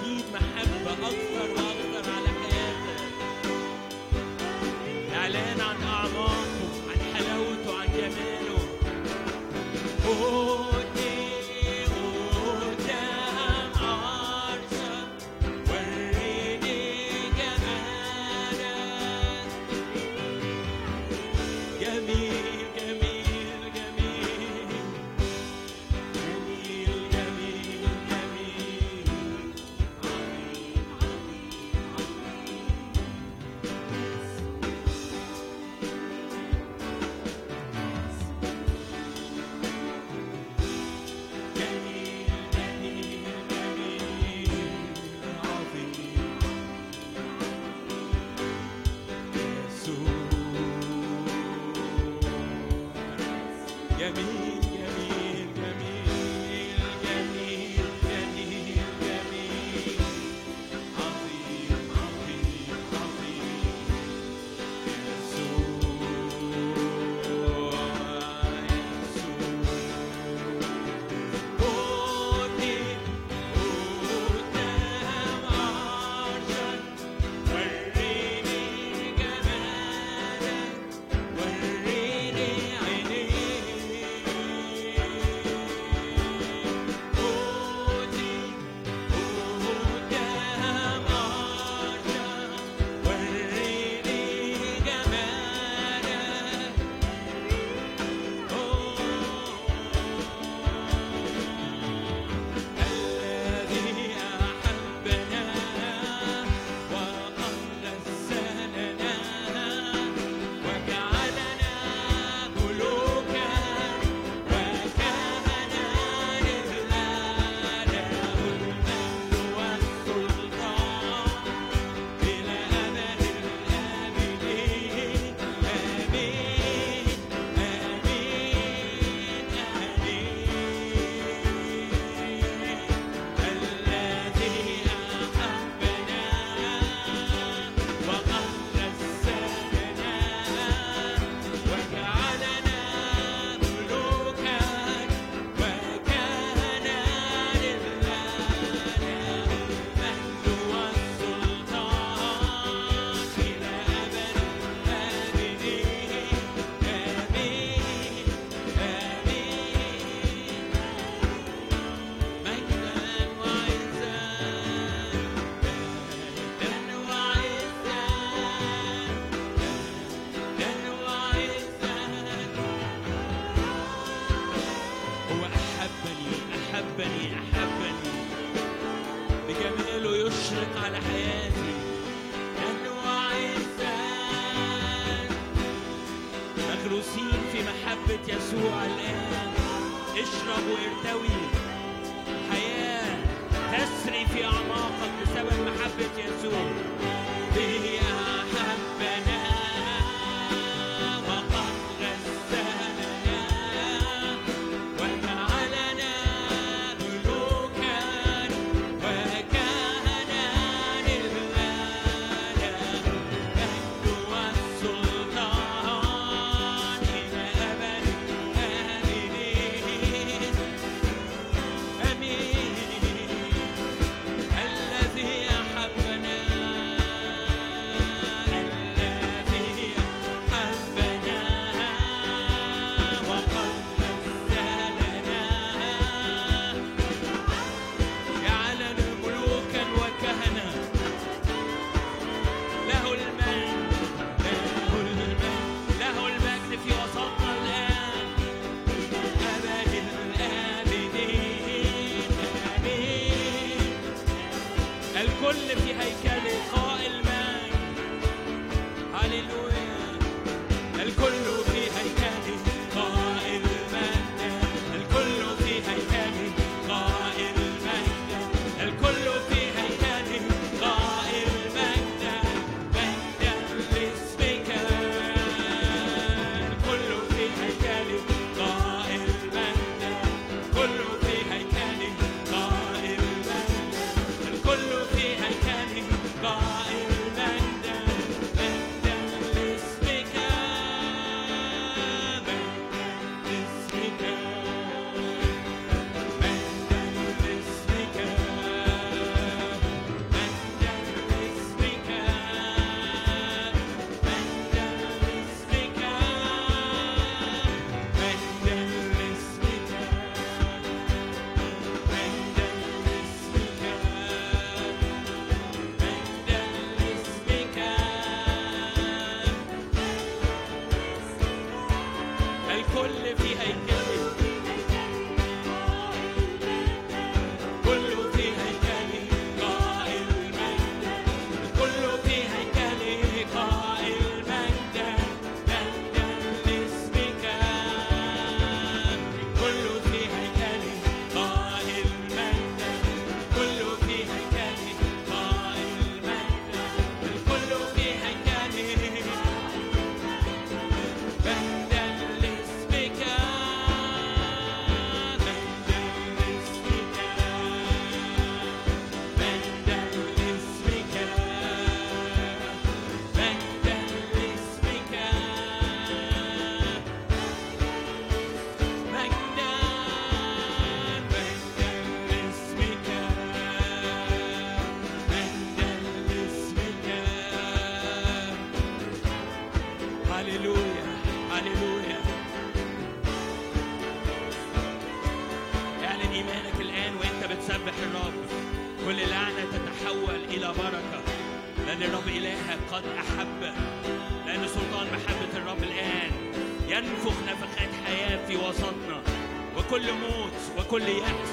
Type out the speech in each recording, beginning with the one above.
أكيد محبة أكتر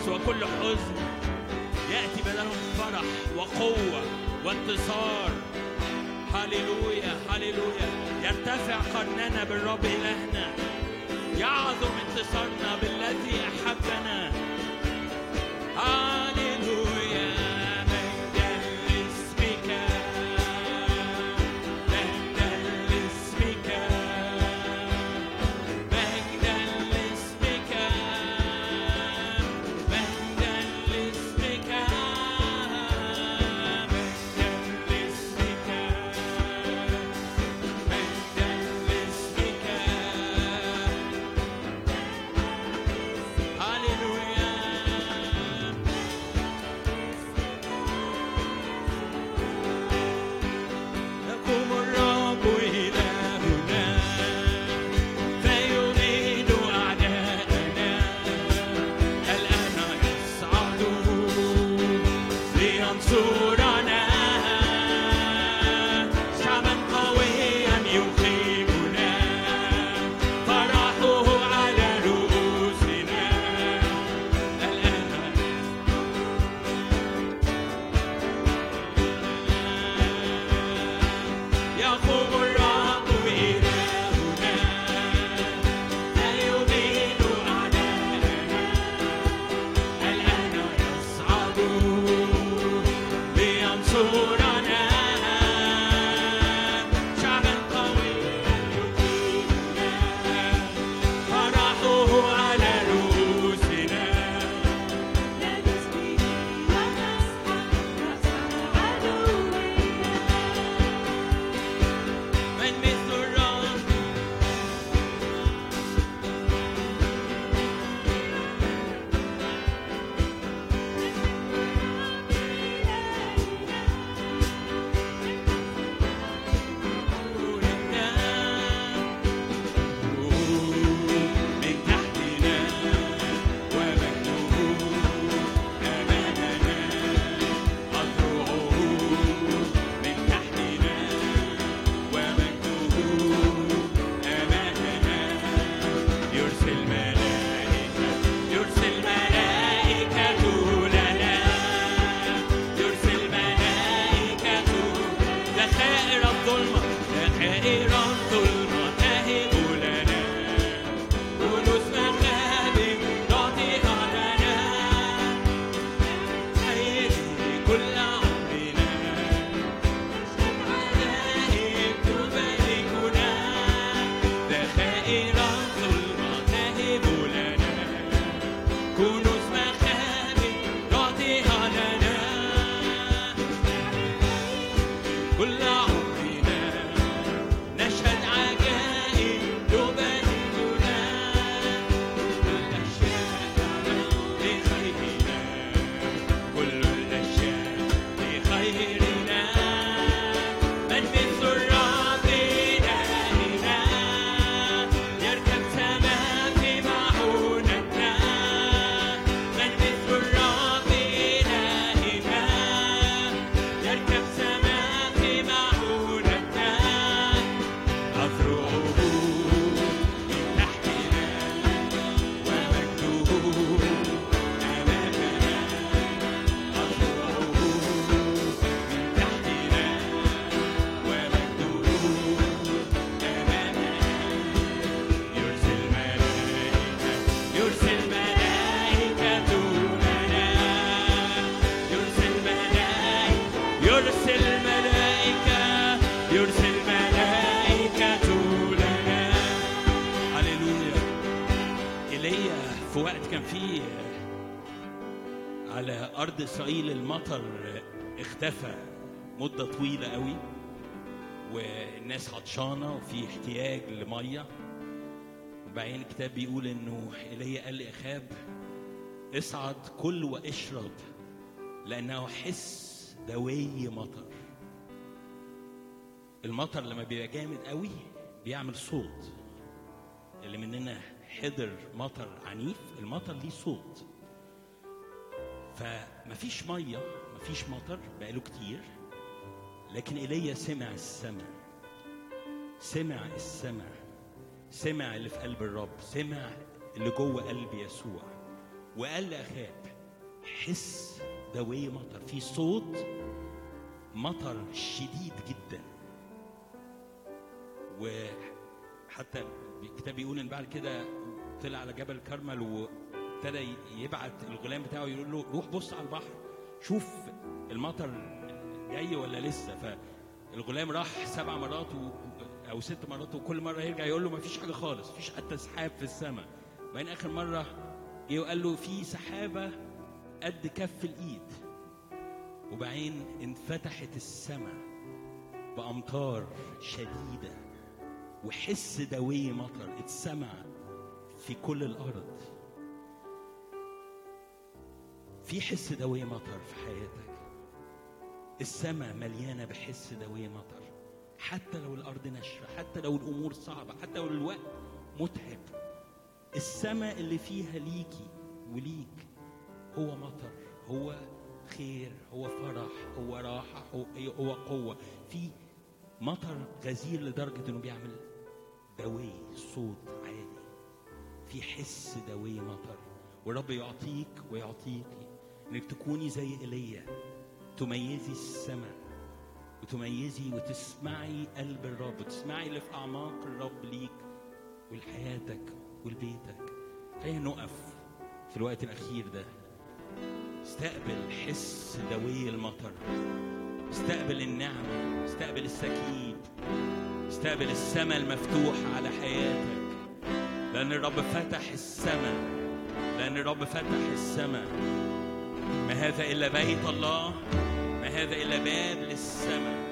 وكل حزن. اختفى مدة طويلة قوي والناس عطشانة وفي احتياج لمية. وبعدين الكتاب بيقول إنه ايليا قال لإخاب اصعد كل واشرب لأنه حس دوي مطر. المطر لما بيبقى جامد قوي بيعمل صوت. اللي مننا حضر مطر عنيف المطر ليه صوت. فمفيش مية فيش مطر بقاله كتير. لكن ايليا سمع السمع. سمع السمع. سمع اللي في قلب الرب. سمع اللي جوه قلب يسوع. وقال لأخاب حس دوي مطر. في صوت مطر شديد جدا. وحتى الكتاب بيقول إن بعد كده طلع على جبل كرمل وابتدى يبعت الغلام بتاعه يقول له روح بص على البحر. شوف المطر جاي ولا لسه؟ فالغلام راح سبع مرات و... أو ست مرات وكل مرة يرجع يقول له ما فيش حاجة خالص مفيش حتى سحاب في السماء. بعدين آخر مرة جه وقال له في سحابة قد كف الإيد. وبعدين انفتحت السماء بأمطار شديدة وحس دوي مطر اتسمع في كل الأرض. في حس دوي مطر في حياتك. السماء مليانة بحس دوي مطر. حتى لو الأرض ناشفة حتى لو الأمور صعبة حتى لو الوقت متعب. السماء اللي فيها ليكي وليك هو مطر هو خير هو فرح هو راحة هو, هو قوة. في مطر غزير لدرجة إنه بيعمل دوي صوت عالي. في حس دوي مطر. والرب يعطيك ويعطيكي إنك تكوني زي إيليا. تميزي السماء وتميزي وتسمعي قلب الرب وتسمعي اللي في أعماق الرب ليك ولحياتك ولبيتك. خلينا نقف في الوقت الأخير ده. استقبل حس دوي المطر استقبل النعمة استقبل السكيب استقبل السماء المفتوح على حياتك. لأن الرب فتح السماء لأن الرب فتح السماء. ما هذا إلا بيت الله؟ هذا الا باب للسماء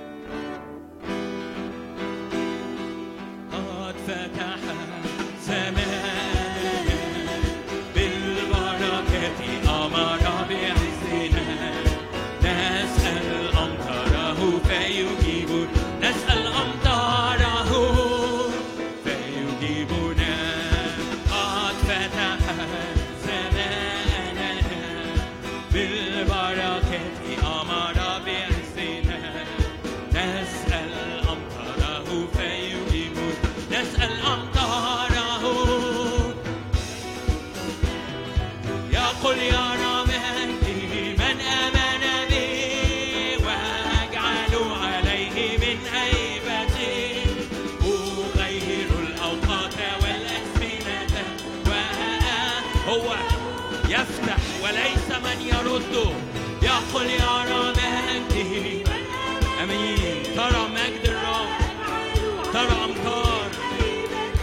ترى أمطار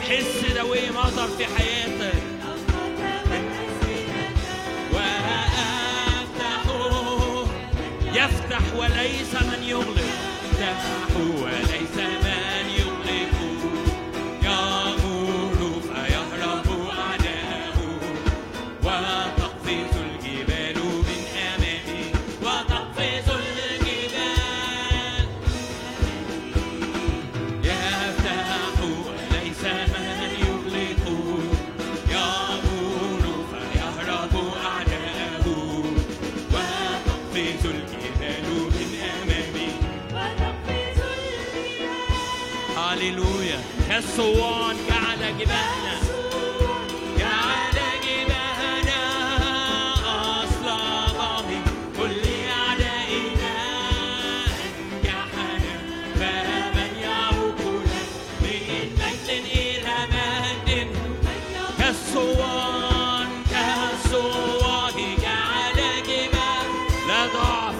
حس دوي مطر في حياتك. وأفتح يفتح وليس من يغلق. يفتح وليس كالصوان جعل جبالنا جعل جبالنا أصلب من كل أعدائنا. أنجحنا فمن يعوقنا من مجد إلى مجد كالصوان كالصوان جعل جبال لا ضعف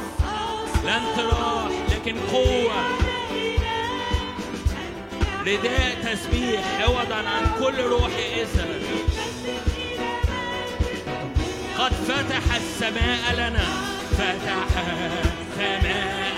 لا انطراح لكن قوة. رداء تسبيح عوضا عن كل روح إذن. قد فتح السماء لنا. فتح السماء.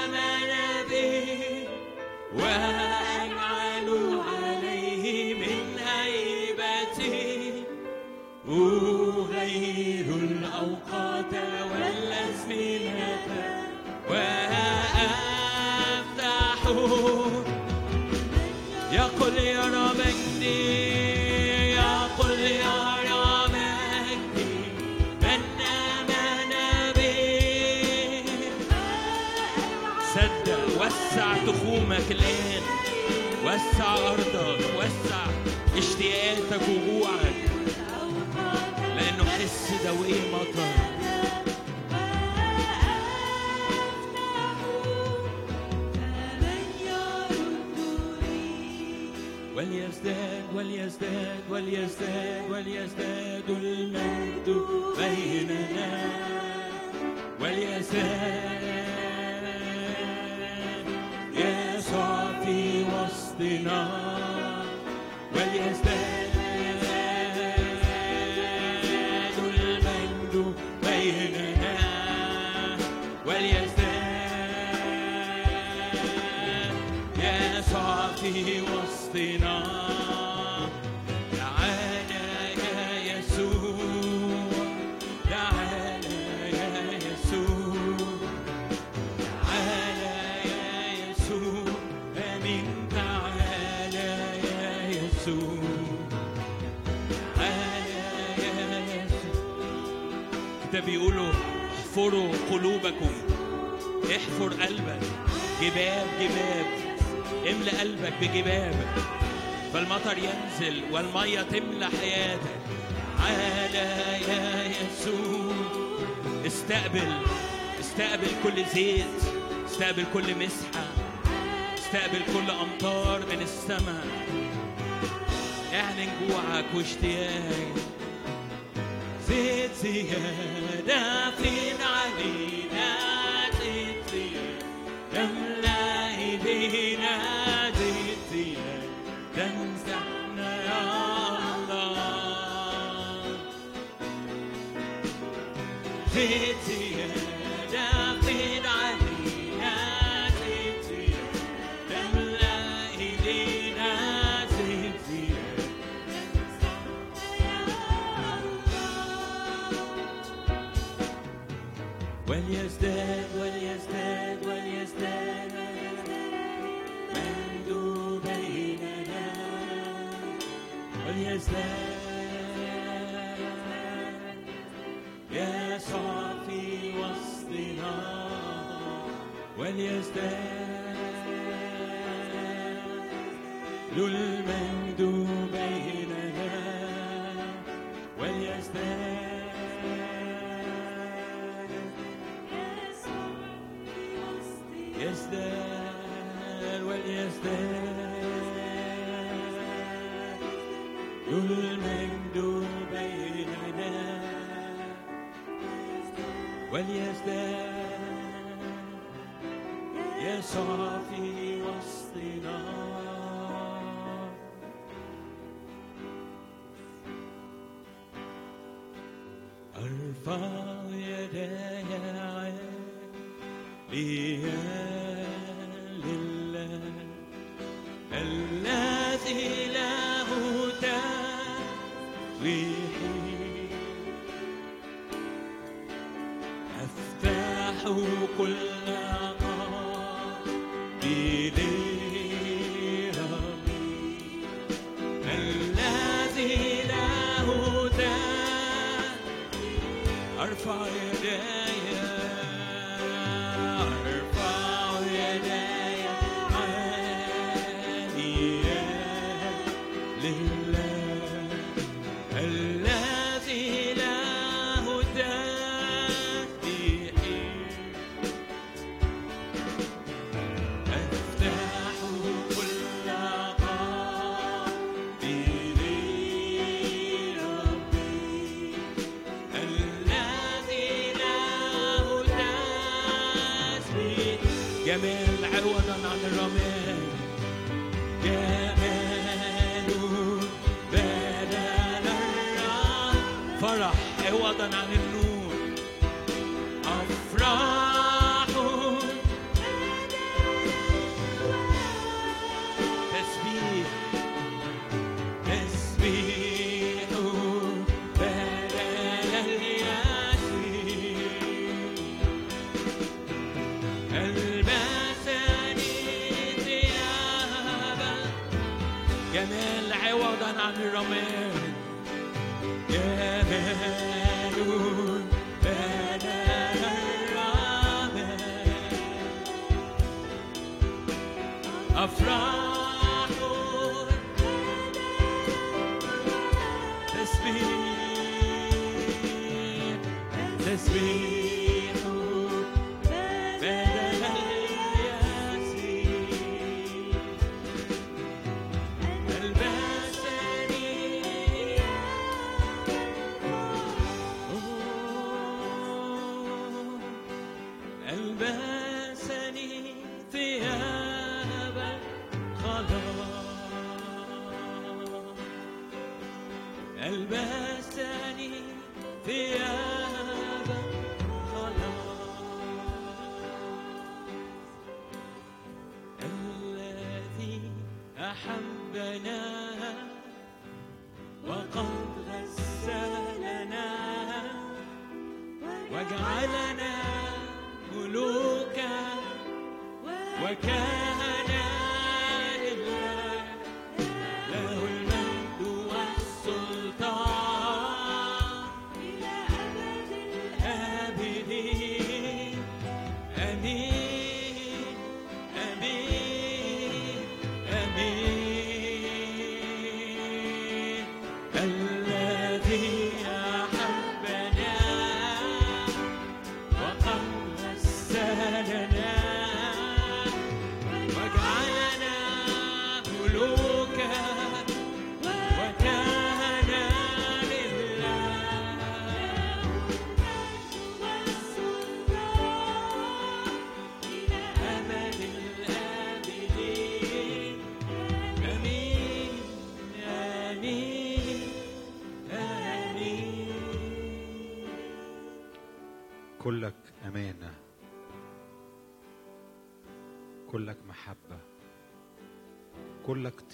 اشتياقاتك وجوعك لأنه حس دوقي مطر وليزداد وليزداد وليزداد وليزداد المجد بيننا وليزداد يسوع في وسطنا بيقولوا احفروا قلوبكم احفر قلبك جباب جباب املى قلبك بجباب فالمطر ينزل والمية تملى حياتك. على يا يسوع استقبل استقبل كل زيت استقبل كل مسحة استقبل كل أمطار من السماء. اعلن جوعك واشتياقك. زيت زيادة علينا. جمال عوضا عن الرماد جمال بدل الرعد فرح عوضا عن عن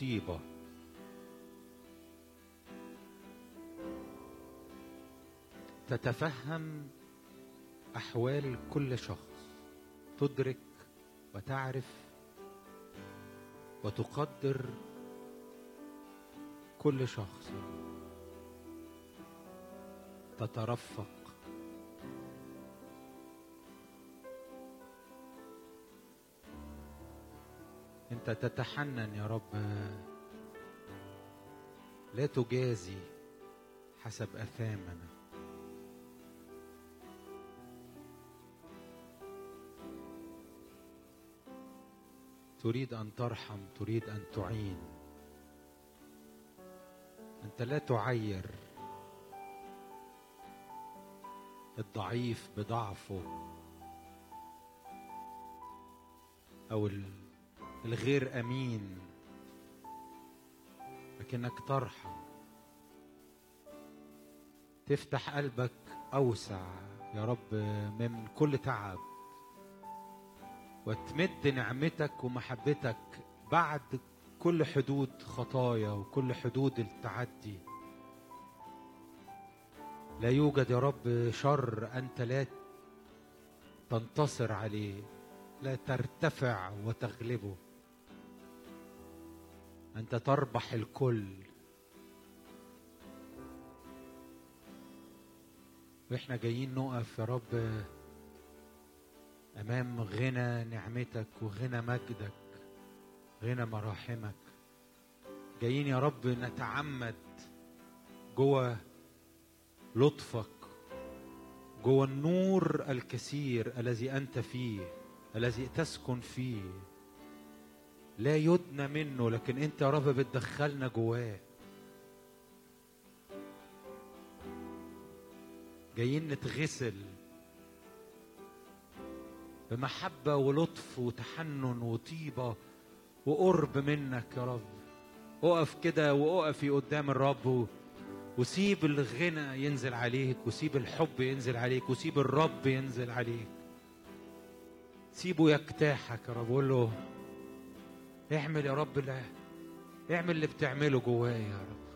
طيبة. تتفهم أحوال كل شخص. تدرك وتعرف وتقدر كل شخص. تترفق. أنت تتحنن يا رب. لا تجازي حسب أثامنا. تريد أن ترحم تريد أن تعين. أنت لا تعير. الضعيف بضعفه. أو الغير أمين لكنك ترحم. تفتح قلبك أوسع يا رب من كل تعب وتمد نعمتك ومحبتك بعد كل حدود خطايا وكل حدود التعدي. لا يوجد يا رب شر أنت لا تنتصر عليه لا ترتفع وتغلبه. أنت تربح الكل. وإحنا جايين نقف يا رب أمام غنى نعمتك وغنى مجدك غنى مراحمك. جايين يا رب نتعمد جوه لطفك جوه النور الكثير الذي أنت فيه الذي تسكن فيه. لا يدنى منه لكن انت يا رب بتدخلنا جواه. جايين نتغسل بمحبة ولطف وتحنن وطيبة وقرب منك يا رب. اقف كده واقفي قدام الرب. وسيب الغنى ينزل عليك وسيب الحب ينزل عليك وسيب الرب ينزل عليك. سيبه يجتاحك يا رب. قول له اعمل يا رب اللي اعمل اللي بتعمله جوايا يا رب.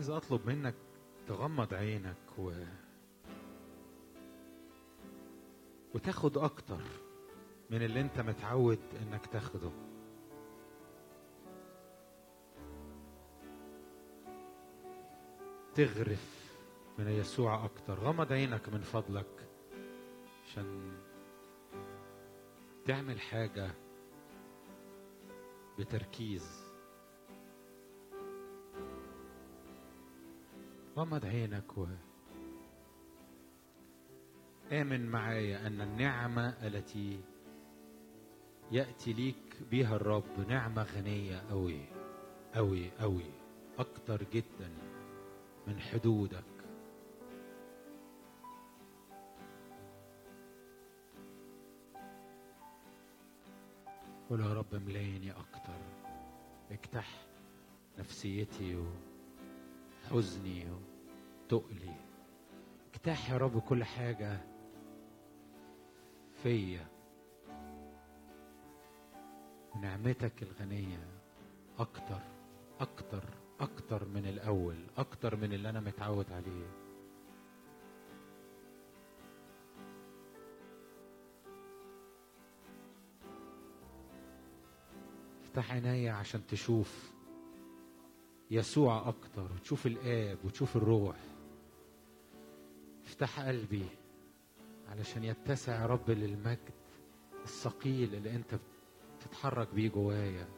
عايز أطلب منك تغمض عينك و... وتاخد أكتر من اللي أنت متعود إنك تاخده. تغرف من يسوع أكتر. غمض عينك من فضلك عشان تعمل حاجة بتركيز. غمض عينك و آمن معايا أن النعمة التي يأتي ليك بها الرب نعمة غنية أوي أوي أوي أكتر جدا من حدودك. قول يا رب ملايني أكتر اجتح نفسيتي وحزني وتقلي. اجتاح يا رب كل حاجة فيا. نعمتك الغنية أكتر أكتر أكتر من الأول أكتر من اللي أنا متعود عليه. افتح عينيا عشان تشوف يسوع أكتر وتشوف الآب وتشوف الروح. افتح قلبي علشان يتسع يا رب للمجد الثقيل اللي أنت بتتحرك بيه جوايا.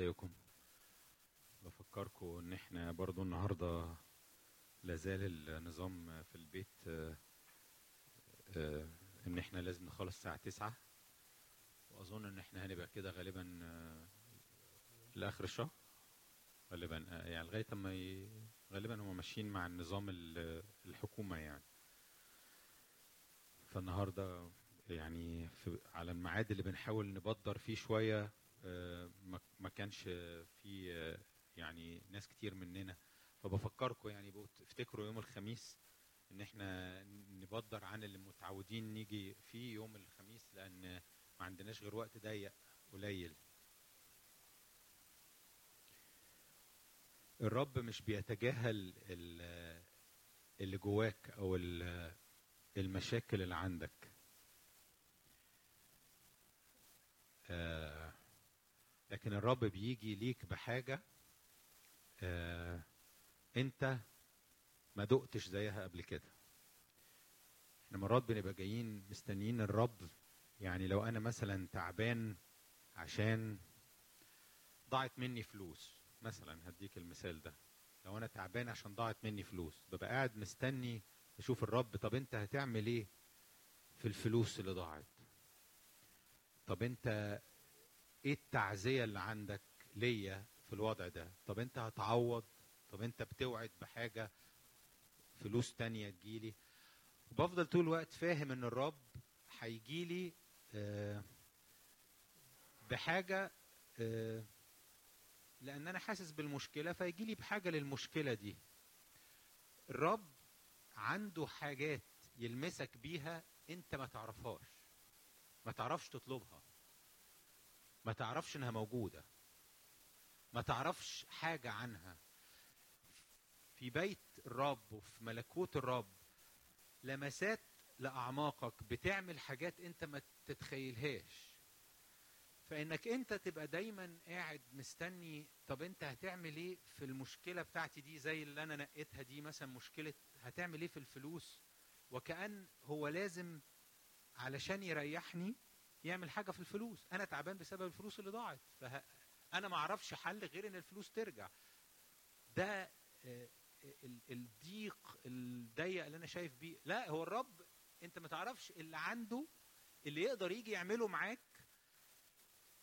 ازيكم؟ بفكركم ان إحنا برضو النهارده لازال النظام في البيت آه، آه، ان إحنا لازم نخلص الساعة تسعة. واظن ان إحنا هنبقى كده غالبا آه، لآخر الشهر. غالبا يعني لغاية اما ي... غالبا هم ماشيين مع النظام ال- الحكومة يعني. فالنهاردة يعني في على الميعاد اللي بنحاول نبدر فيه شوية ما كانش في يعني ناس كتير مننا. فبفكركم يعني افتكروا يوم الخميس إن إحنا نبدر عن اللي متعودين نيجي فيه يوم الخميس لأن ما عندناش غير وقت ضيق قليل. الرب مش بيتجاهل ال- اللي جواك أو ال- المشاكل اللي عندك. آه، لكن الرب بيجي ليك بحاجة آه، انت ما دقتش زيها قبل كده. إحنا مرات بنبقى جايين مستنيين الرب. يعني لو أنا مثلا تعبان عشان ضاعت مني فلوس مثلا هديك المثال ده. لو أنا تعبان عشان ضاعت مني فلوس ببقى قاعد مستني أشوف الرب. طب أنت هتعمل إيه في الفلوس اللي ضاعت؟ طب أنت إيه التعزية اللي عندك ليا في الوضع ده؟ طب أنت هتعوض؟ طب أنت بتوعد بحاجة؟ فلوس تانية تجيلي؟ وبفضل طول الوقت فاهم إن الرب هيجيلي آه، بحاجة آه، لأن أنا حاسس بالمشكلة فيجيلي بحاجة للمشكلة دي. الرب عنده حاجات يلمسك بيها أنت ما تعرفهاش ما تعرفش تطلبها. ما تعرفش إنها موجودة. ما تعرفش حاجة عنها. في بيت الرب وفي ملكوت الرب لمسات لأعماقك بتعمل حاجات أنت ما تتخيلهاش. فإنك أنت تبقى دايما قاعد مستني طب أنت هتعمل إيه في المشكلة بتاعتي دي؟ زي اللي أنا نقيتها دي مثلا مشكلة هتعمل إيه في الفلوس؟ وكأن هو لازم علشان يريحني يعمل حاجة في الفلوس. أنا تعبان بسبب الفلوس اللي ضاعت. أنا ما أعرفش حل غير إن الفلوس ترجع. ده آه، ال- الضيق الضيق اللي أنا شايف بيه. لا هو الرب أنت ما تعرفش اللي عنده اللي يقدر يجي يعمله معاك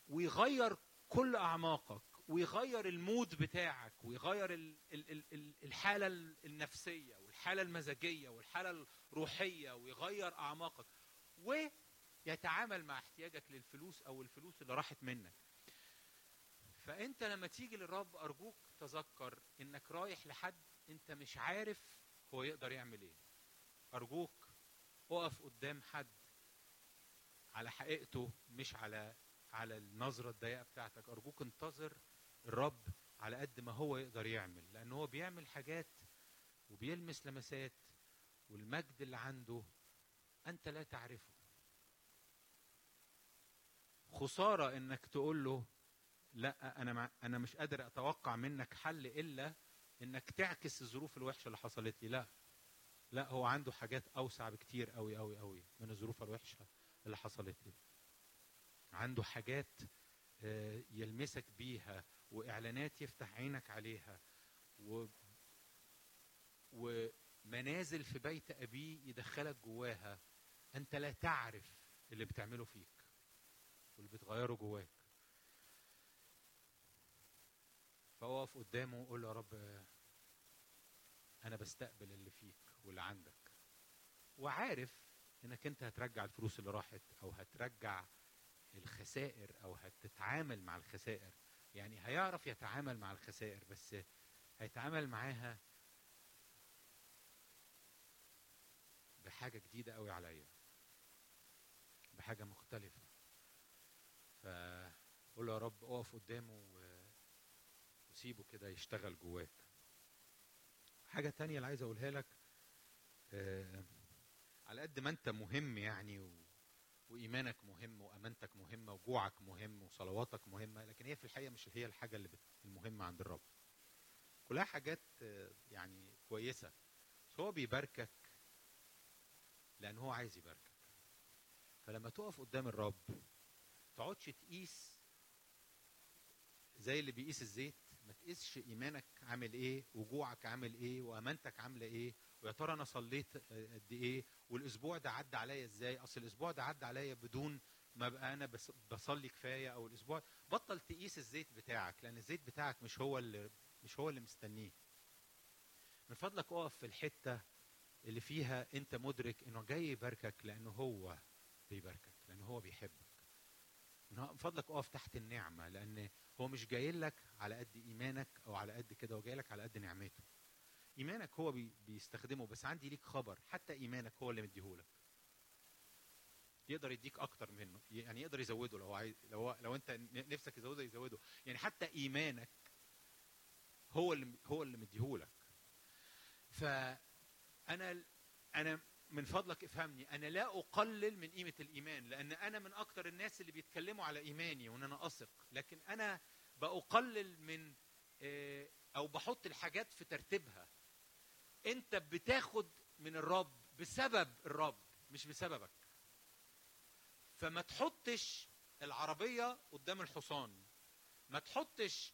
ويغير كل أعماقك ويغير المود بتاعك ويغير ال- ال- ال- ال- الحالة ال- النفسية والحالة المزاجية والحالة الروحية ويغير أعماقك. ويتعامل مع احتياجك للفلوس أو الفلوس اللي راحت منك. فأنت لما تيجي للرب أرجوك تذكر إنك رايح لحد أنت مش عارف هو يقدر يعمل إيه. أرجوك أقف قدام حد على حقيقته مش على على النظرة الضيقة بتاعتك. أرجوك انتظر الرب على قد ما هو يقدر يعمل لأن هو بيعمل حاجات وبيلمس لمسات والمجد اللي عنده أنت لا تعرفه. خسارة إنك تقول له لا أنا مع أنا مش قادر أتوقع منك حل إلا إنك تعكس الظروف الوحشة اللي حصلت لي. لا لا هو عنده حاجات أوسع بكتير قوي قوي قوي من الظروف الوحشة اللي حصلت لي. عنده حاجات آه، يلمسك بيها وإعلانات يفتح عينك عليها و ومنازل في بيت أبيه يدخلك جواها أنت لا تعرف اللي بتعمله فيك. واللي بتغيره جواك. فاقف قدامه وقول يا رب أنا بستقبل اللي فيك واللي عندك. وعارف إنك أنت هترجع الفلوس اللي راحت أو هترجع الخسائر أو هتتعامل مع الخسائر. يعني هيعرف يتعامل مع الخسائر بس هيتعامل معاها بحاجة جديدة قوي عليا بحاجة مختلفة. فقول يا رب اقف قدامه وسيبه كده يشتغل جواك حاجة تانية اللي عايز أقولها لك آه، على قد ما أنت مهم يعني و... وإيمانك مهم وأمانتك مهمة وجوعك مهم وصلواتك مهمة لكن هي في الحقيقة مش هي الحاجة اللي بت- المهمة عند الرب. كلها حاجات آه، يعني كويسة بس هو بيباركك لأن هو عايز يباركك. فلما تقف قدام الرب تقعدش تقيس زي اللي بيقيس الزيت ما تقيسش إيمانك عامل إيه وجوعك عامل إيه وأمانتك عاملة إيه ويا ترى أنا صليت قد إيه والأسبوع ده عدى عليا إزاي؟ أصل الأسبوع ده عدى عليا بدون ما أبقى أنا بصلي كفاية أو الأسبوع بطل تقيس الزيت بتاعك لأن الزيت بتاعك مش هو اللي مش هو اللي مستنيه. من فضلك اقف في الحتة اللي فيها أنت مدرك إنه جاي يباركك لأنه هو بيباركك لأنه هو بيحبك. من فضلك أقف تحت النعمة لأن هو مش جاي لك على قد إيمانك أو على قد كده هو جاي لك على قد نعمته. إيمانك هو بي بيستخدمه بس عندي ليك خبر حتى إيمانك هو اللي مديهولك يقدر يديك أكتر منه يعني يقدر يزوده لو عايز لو لو أنت نفسك يزوده يزوده. يعني حتى إيمانك هو اللي هو اللي مديهولك. فأنا أنا من فضلك افهمني أنا لا أقلل من قيمة الإيمان لأن أنا من أكتر الناس اللي بيتكلموا على إيماني وإن أنا أثق لكن أنا بقلل من أو بحط الحاجات في ترتيبها. أنت بتاخد من الرب بسبب الرب مش بسببك. فما تحطش العربية قدام الحصان ما تحطش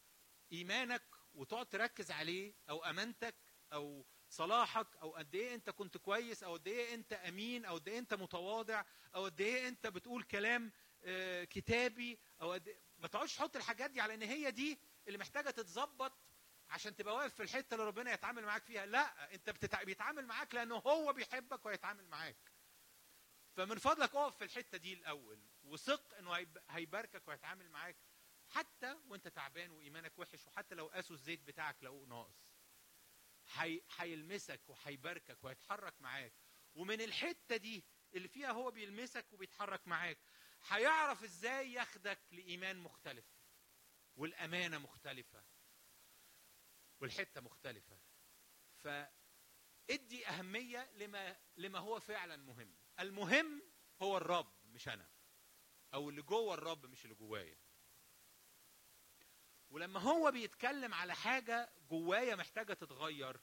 إيمانك وتقعد تركز عليه أو أمانتك أو صلاحك أو قد إيه أنت كنت كويس أو قد إيه أنت أمين أو قد إيه أنت متواضع أو قد إيه أنت بتقول كلام آه كتابي أو قد إيه. ما تقعدش تحط الحاجات دي على إن هي دي اللي محتاجة تتظبط عشان تبقى واقف في الحتة اللي ربنا يتعامل معاك فيها. لا أنت بتتع... بيتعامل معاك لأنه هو بيحبك ويتعامل معاك. فمن فضلك اقف في الحتة دي الأول وثق إنه هيب... هيباركك وهيتعامل معاك حتى وأنت تعبان وإيمانك وحش وحتى لو قاسوا الزيت بتاعك لقوه ناقص. هيلمسك وهيباركك وهيتحرك معاك. ومن الحتة دي اللي فيها هو بيلمسك وبيتحرك معاك. هيعرف إزاي ياخدك لإيمان مختلف والأمانة مختلفة والحتة مختلفة. فادي أهمية لما لما هو فعلا مهم. المهم هو الرب مش أنا. أو اللي جوه الرب مش اللي جوايا. ولما هو بيتكلم على حاجة جوايا محتاجة تتغير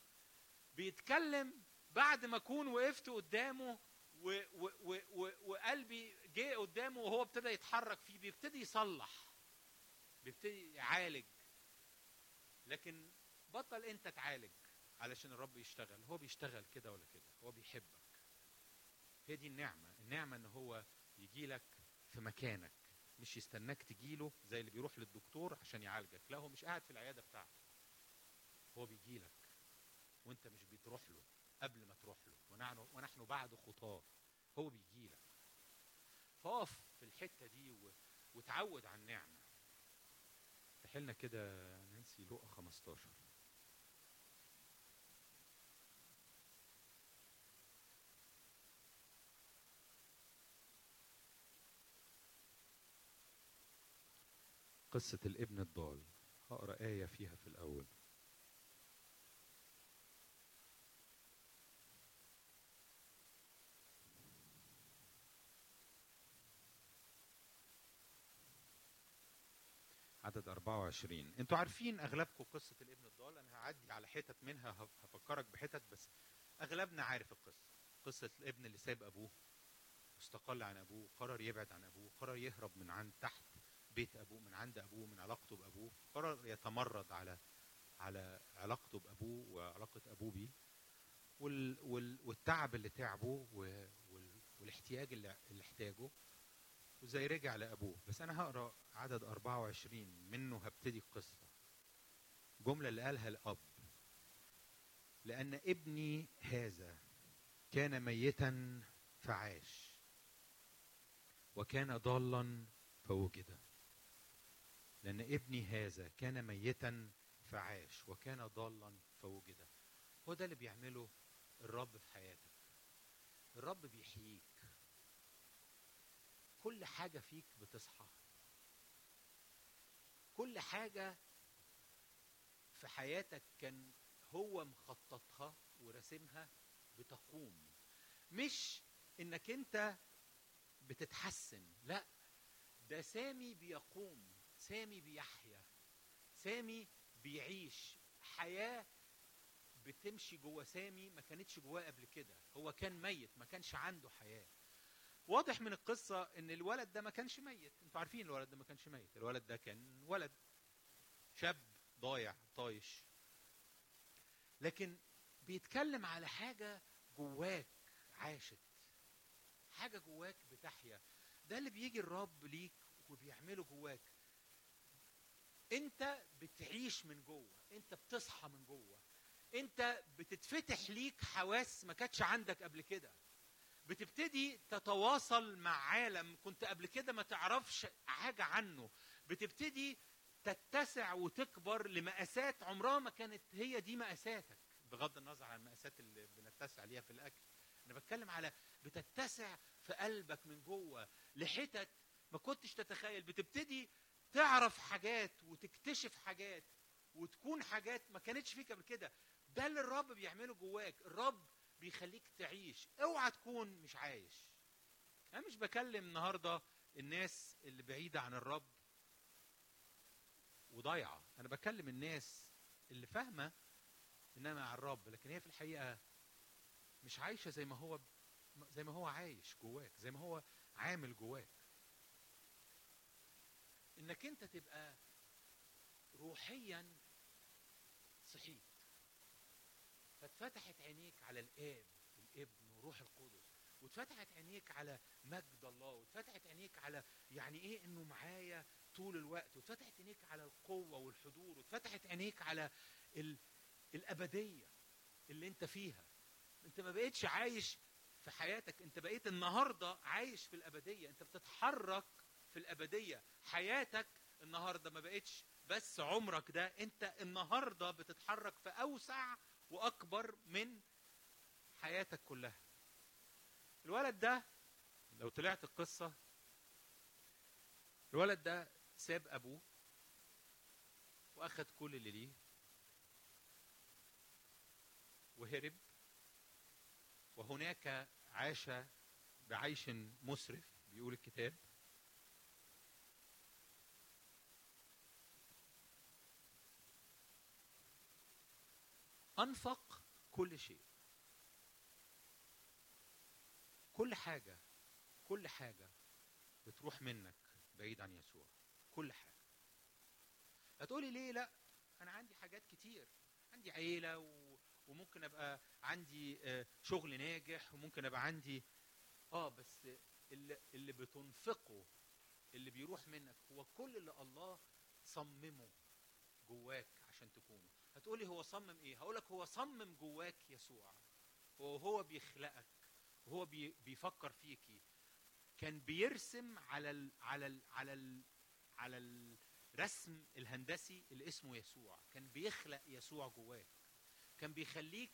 بيتكلم بعد ما أكون وقفت قدامه و و و و وقلبي جه قدامه وهو ابتدى يتحرك فيه بيبتدي يصلح بيبتدي يعالج. لكن بطل أنت تعالج علشان الرب يشتغل. هو بيشتغل كده ولا كده هو بيحبك. هي دي النعمة. النعمة إن هو يجي لك في مكانك. مش يستناك تجيله زي اللي بيروح للدكتور عشان يعالجك. لا هو مش قاعد في العيادة بتاعته هو بيجي لك وانت مش بتروح له قبل ما تروح له. ونحن ونحن بعد خطاه. هو بيجي لك فاقف في الحتة دي و... وتعود على النعمة. تحلنا كده نانسي لقى 15 قصة الابن الضال. هقرا آية فيها في الأول. عدد 24 أنتوا عارفين أغلبكم قصة الابن الضال؟ أنا هعدي على حتت منها هفكرك بحتت بس أغلبنا عارف القصة. قصة الابن اللي ساب أبوه واستقل عن أبوه قرر يبعد عن أبوه قرر يهرب من عند تحت بيت أبوه من عند أبوه من علاقته بأبوه قرر يتمرد على على علاقته بأبوه وعلاقة أبوه بيه. وال وال والتعب اللي تعبه وال والاحتياج اللي, اللي احتاجه وزي رجع لأبوه. بس أنا هقرأ عدد 24 منه هبتدي القصة جملة اللي قالها الأب. لأن ابني هذا كان ميتا فعاش وكان ضالا فوجد. لأن ابني هذا كان ميتا فعاش وكان ضالا فوجد. هو ده اللي بيعمله الرب في حياتك. الرب بيحييك. كل حاجة فيك بتصحى. كل حاجة في حياتك كان هو مخططها ورسمها بتقوم. مش إنك أنت بتتحسن لا. ده سامي بيقوم. سامي بيحيا سامي بيعيش حياة بتمشي جوه سامي ما كانتش جواه قبل كده. هو كان ميت ما كانش عنده حياة. واضح من القصة إن الولد ده ما كانش ميت، أنتوا عارفين الولد ده ما كانش ميت، الولد ده كان ولد شاب ضايع طايش. لكن بيتكلم على حاجة جواك عاشت حاجة جواك بتحيا. ده اللي بيجي الرب ليك وبيعمله جواك. انت بتعيش من جوه انت بتصحى من جوه انت بتتفتح ليك حواس ما كانتش عندك قبل كده. بتبتدي تتواصل مع عالم كنت قبل كده ما تعرفش حاجة عنه. بتبتدي تتسع وتكبر لمقاسات عمرها ما كانت هي دي مقاساتك. بغض النظر عن المقاسات اللي بنتسع ليها في الأكل. أنا بتكلم على بتتسع في قلبك من جوه لحتت ما كنتش تتخيل. بتبتدي تعرف حاجات وتكتشف حاجات وتكون حاجات ما كانتش فيك قبل كده ده اللي الرب بيعمله جواك. الرب بيخليك تعيش. اوعى تكون مش عايش. أنا مش بكلم النهارده الناس اللي بعيدة عن الرب وضايعة. أنا بكلم الناس اللي فاهمة انها مع الرب لكن هي في الحقيقة مش عايشة زي ما هو زي ما هو عايش جواك زي ما هو عامل جواك. إنك أنت تبقى روحيا صحيت. فاتفتحت عينيك على الآب والابن وروح القدس. واتفتحت عينيك على مجد الله. واتفتحت عينيك على يعني إيه إنه معايا طول الوقت. واتفتحت عينيك على القوة والحضور. واتفتحت عينيك على ال... الأبدية اللي أنت فيها. أنت ما بقيتش عايش في حياتك. أنت بقيت النهارده عايش في الأبدية. أنت بتتحرك في الأبدية. حياتك النهارده ما بقتش بس عمرك ده. أنت النهارده بتتحرك في أوسع وأكبر من حياتك كلها. الولد ده لو طلعت القصة الولد ده ساب أبوه وأخد كل اللي ليه وهرب. وهناك عاش بعيش مسرف بيقول الكتاب. أنفق كل شيء. كل حاجة كل حاجة بتروح منك بعيد عن يسوع. كل حاجة. هتقولي ليه لأ؟ أنا عندي حاجات كتير. عندي عيلة و... وممكن أبقى عندي آه، شغل ناجح وممكن أبقى عندي آه بس اللي, اللي بتنفقه اللي بيروح منك هو كل اللي الله صممه جواك عشان تكونه هتقولي هو صمم إيه؟ هقولك هو صمم جواك يسوع. وهو بيخلقك. وهو بي بيفكر فيكي كان بيرسم على ال على ال على ال على الرسم الهندسي اللي اسمه يسوع. كان بيخلق يسوع جواك. كان بيخليك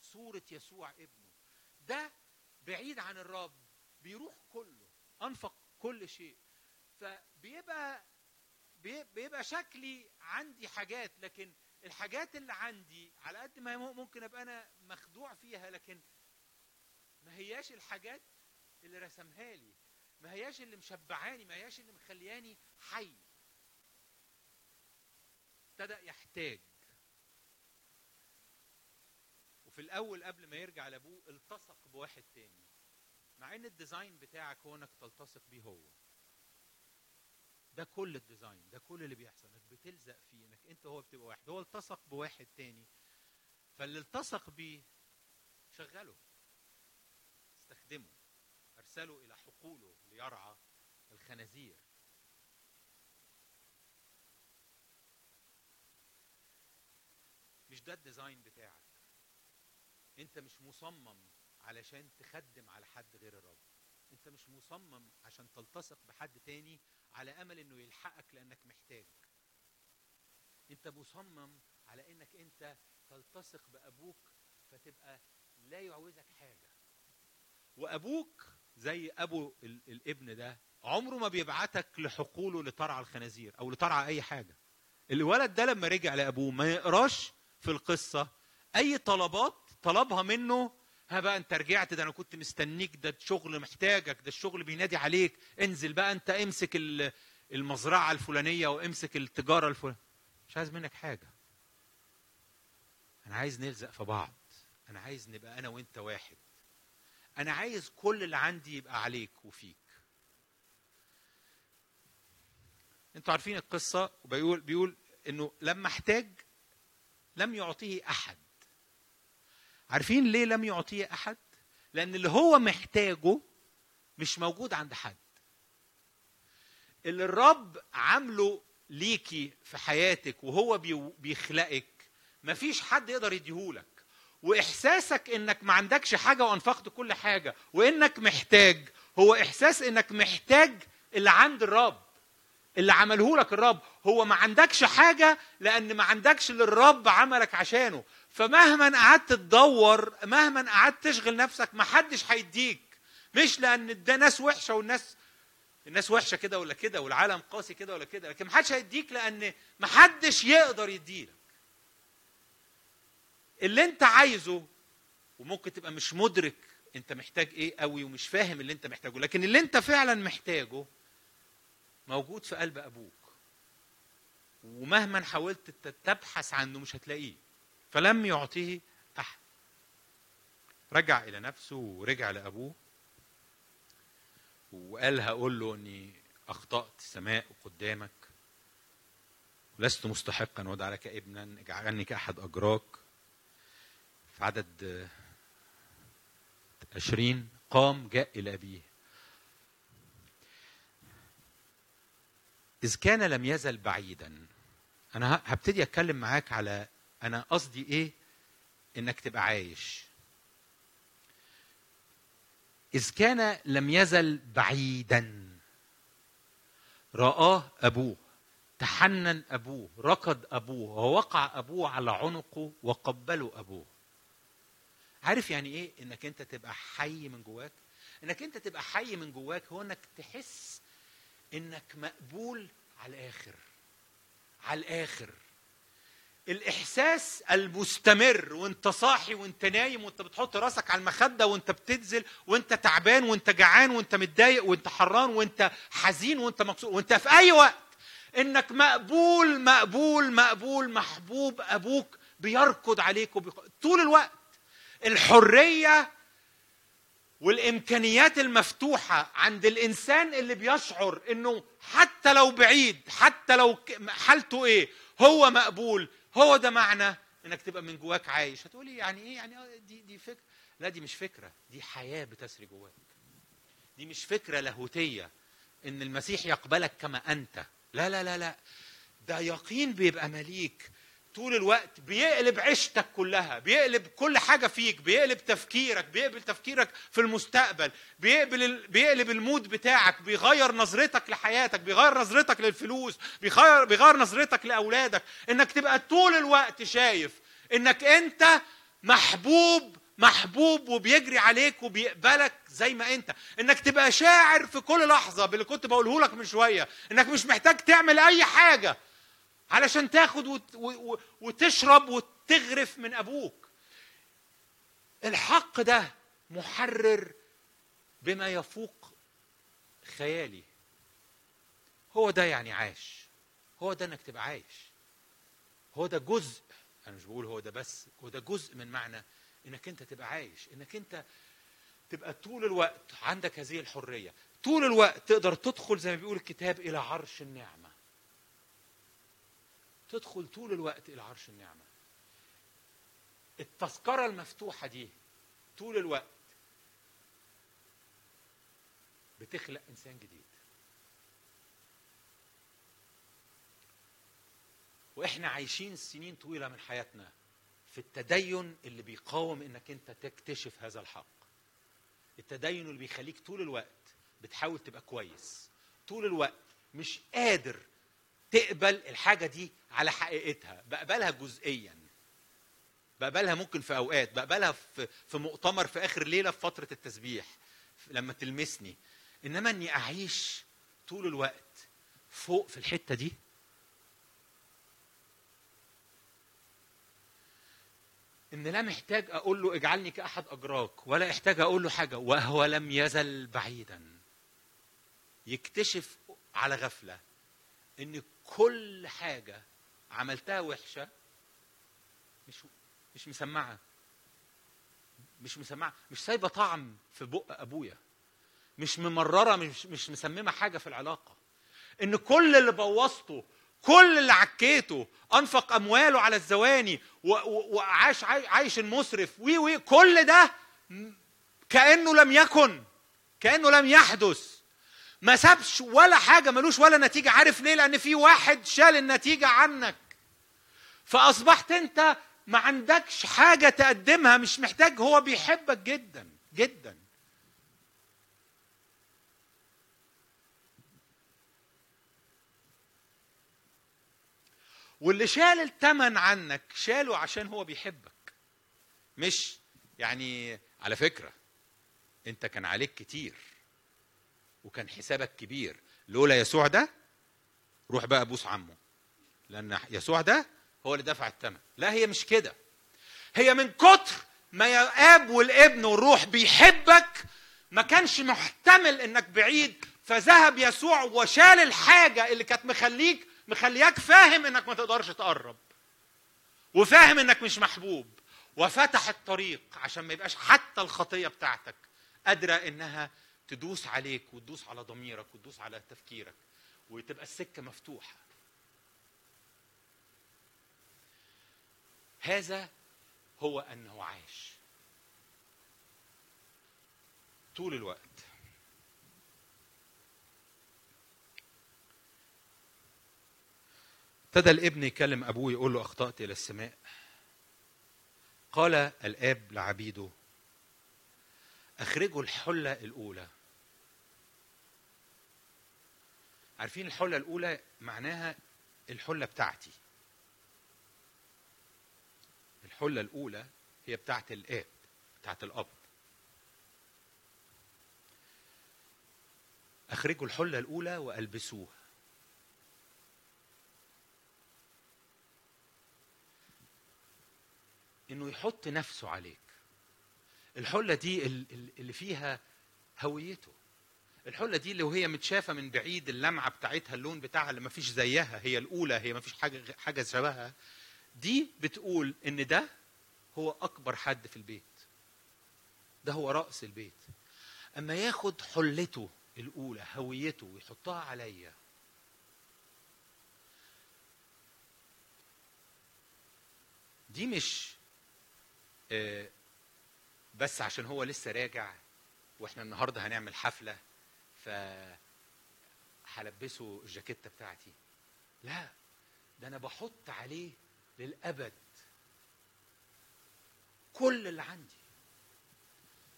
صورة يسوع ابنه. ده بعيد عن الرب. بيروح كله. أنفق كل شيء. فبيبقى بي- بيبقى شكلي عندي حاجات لكن الحاجات اللي عندي على قد ما مم- ممكن أبقى أنا مخدوع فيها لكن ما هياش الحاجات اللي رسمها لي ما هياش اللي مشبعاني ما هياش اللي مخلياني حي. ابتدى يحتاج. وفي الأول قبل ما يرجع لأبوه التصق بواحد تاني مع إن ال design بتاعك هو إنك تلتصق بيه هو. ده كل ال design ده كل اللي بيحصل إنك بتلزق فيه إنك أنت هو بتبقى واحد هو التصق بواحد تاني. فاللي التصق بيه شغله استخدمه أرسله إلى حقوله ليرعى الخنازير. مش ده ال design بتاعك. أنت مش مصمم علشان تخدم على حد غير الرب. أنت مش مصمم عشان تلتصق بحد تاني على أمل إنه يلحقك لأنك محتاج. أنت مصمم على إنك أنت تلتصق بأبوك فتبقى لا يعوزك حاجة. وأبوك زي أبو ال- الابن ده عمره ما بيبعتك لحقوله لترعى الخنازير أو لترعى أي حاجة. الولد ده لما رجع لأبوه ما يقراش في القصة أي طلبات طلبها منه ها بقى انت رجعت ده أنا كنت مستنيك ده الشغل محتاجك ده الشغل بينادي عليك. انزل بقى انت امسك ال- المزرعة الفلانية وامسك التجارة الفلانية. مش عايز منك حاجة. أنا عايز نلزق في بعض. أنا عايز نبقى أنا وأنت واحد. أنا عايز كل اللي عندي يبقى عليك وفيك. أنتوا عارفين القصة؟ وبيقول بيقول إنه لما احتاج لم يعطيه أحد. عارفين ليه لم يعطيه أحد؟ لأن اللي هو محتاجه مش موجود عند حد. اللي الرب عامله ليكي في حياتك وهو بي- بيخلقك مفيش حد يقدر يديهولك. وإحساسك إنك ما عندكش حاجة وأنفقت كل حاجة وإنك محتاج هو إحساس إنك محتاج اللي عند الرب اللي عمله لك الرب. هو ما عندكش حاجة لأن ما عندكش اللي الرب عملك عشانه. فمهما قعدت تدور مهما قعدت تشغل نفسك ما حدش هيديك. مش لأن ده ناس وحشة والناس الناس وحشة كده ولا كده والعالم قاسي كده ولا كده لكن ما حدش هيديك لأن ما حدش يقدر يديلك. اللي انت عايزه وممكن تبقى مش مدرك انت محتاج إيه قوي ومش فاهم اللي انت محتاجه لكن اللي انت فعلا محتاجه موجود في قلب أبوك. ومهما حاولت تبحث عنه مش هتلاقيه. فلم يعطيه أحد. رجع إلى نفسه ورجع لأبوه وقال هقول له إني أخطأت السماء قدامك. لست مستحقا وادع لك ابنا اجعلني كأحد أجراك. في عدد عشرين قام جاء إلى أبيه. إذ كان لم يزل بعيدا أنا هبتدي أتكلم معاك على أنا قصدي إيه؟ إنك تبقى عايش. إذ كان لم يزل بعيدا. رآه أبوه تحنن أبوه ركض أبوه ووقع أبوه على عنقه وقبله أبوه. عارف يعني إيه؟ إنك أنت تبقى حي من جواك. إنك أنت تبقى حي من جواك هو إنك تحس إنك مقبول على الآخر. على الآخر. الإحساس المستمر وأنت صاحي وأنت نايم وأنت بتحط راسك على المخدة وأنت بتنزل وأنت تعبان وأنت جعان وأنت متضايق وأنت حران وأنت حزين وأنت مكسور وأنت في أي وقت. إنك مقبول مقبول مقبول محبوب أبوك بيركض عليك وبيق... طول الوقت. الحرية والإمكانيات المفتوحة عند الإنسان اللي بيشعر إنه حتى لو بعيد حتى لو حالته إيه؟ هو مقبول. هو ده معنى إنك تبقى من جواك عايش. هتقولي يعني إيه؟ يعني آه دي دي فكره لا دي مش فكرة دي حياة بتسري جواك. دي مش فكرة لاهوتية إن المسيح يقبلك كما أنت. لا لا لا لا. ده يقين بيبقى مليك طول الوقت بيقلب عيشتك كلها بيقلب كل حاجة فيك بيقلب تفكيرك بيقلب تفكيرك في المستقبل بيقبل بيقلب المود بتاعك بيغير نظرتك لحياتك بيغير نظرتك للفلوس بيغير بيغير نظرتك لأولادك. إنك تبقى طول الوقت شايف إنك أنت محبوب محبوب وبيجري عليك وبيقبلك زي ما أنت. إنك تبقى شاعر في كل لحظة باللي كنت بقوله لك من شوية. إنك مش محتاج تعمل أي حاجة. علشان تاخد وتشرب وتغرف من أبوك. الحق ده محرر بما يفوق خيالي. هو ده يعني عاش هو ده إنك تبقى عايش. هو ده جزء أنا مش بقول هو ده بس هو ده جزء من معنى إنك أنت تبقى عايش. إنك أنت تبقى طول الوقت عندك هذه الحرية. طول الوقت تقدر تدخل زي ما بيقول الكتاب إلى عرش النعمة. تدخل طول الوقت إلى عرش النعمة. التذكرة المفتوحة دي طول الوقت بتخلق إنسان جديد. وإحنا عايشين سنين طويلة من حياتنا في التدين اللي بيقاوم إنك أنت تكتشف هذا الحق. التدين اللي بيخليك طول الوقت بتحاول تبقى كويس. طول الوقت مش قادر تقبل الحاجة دي على حقيقتها. بقبلها جزئيا. بقبلها ممكن في أوقات. بقبلها في في مؤتمر في آخر ليلة في فترة التسبيح لما تلمسني. إنما إني أعيش طول الوقت فوق في الحتة دي. إن لا محتاج أقول له اجعلني كأحد أجراك ولا احتاج أقول له حاجة وهو لم يزل بعيدا. يكتشف على غفلة إن كل حاجة عملتها وحشة مش مش مسمعة. مش مسمعة مش سايبة طعم في بق أبويا. مش ممررة مش مش مسممة حاجة في العلاقة. إن كل اللي بوظته كل اللي عكيته أنفق أمواله على الزواني وعاش عاي- عايش المسرف وي وي كل ده كأنه لم يكن كأنه لم يحدث. ما سابش ولا حاجة ملوش ولا نتيجة. عارف ليه؟ لأن في واحد شال النتيجة عنك. فأصبحت أنت ما عندكش حاجة تقدمها مش محتاج. هو بيحبك جدا جدا. واللي شال الثمن عنك شاله عشان هو بيحبك. مش يعني على فكرة أنت كان عليك كتير. وكان حسابك كبير. لولا يسوع ده روح بقى بوس عمه. لأن يسوع ده هو اللي دفع الثمن. لا هي مش كده. هي من كتر ما يا اب والابن والروح بيحبك ما كانش محتمل إنك بعيد فذهب يسوع وشال الحاجة اللي كانت مخليك مخلياك فاهم إنك ما تقدرش تقرب. وفاهم إنك مش محبوب. وفتح الطريق عشان ما يبقاش حتى الخطية بتاعتك قادرة إنها تدوس عليك وتدوس على ضميرك وتدوس على تفكيرك وتبقى السكة مفتوحة. هذا هو أنه عاش طول الوقت. ابتدى الابن يكلم أبوه يقول له أخطأت إلى السماء. قال الآب لعبيده أخرجوا الحلة الأولى. عارفين الحلة الأولى معناها الحلة بتاعتي. الحلة الأولى هي بتاعت الآب بتاعت الأب. أخرجوا الحلة الأولى وألبسوها. إنه يحط نفسه عليك. الحلة دي ال- ال- اللي فيها هويته. الحلة دي اللي وهي متشافة من بعيد اللمعة بتاعتها اللون بتاعها اللي ما فيش زيها هي الأولى هي ما فيش حاجة حاجة شبهها. دي بتقول إن ده هو أكبر حد في البيت. ده هو رأس البيت. أما ياخد حلته الأولى هويته ويحطها عليا. دي مش آه، بس عشان هو لسه راجع وإحنا النهارده هنعمل حفلة. ف هلبسه الجاكيتة بتاعتي. لا ده أنا بحط عليه للأبد كل اللي عندي.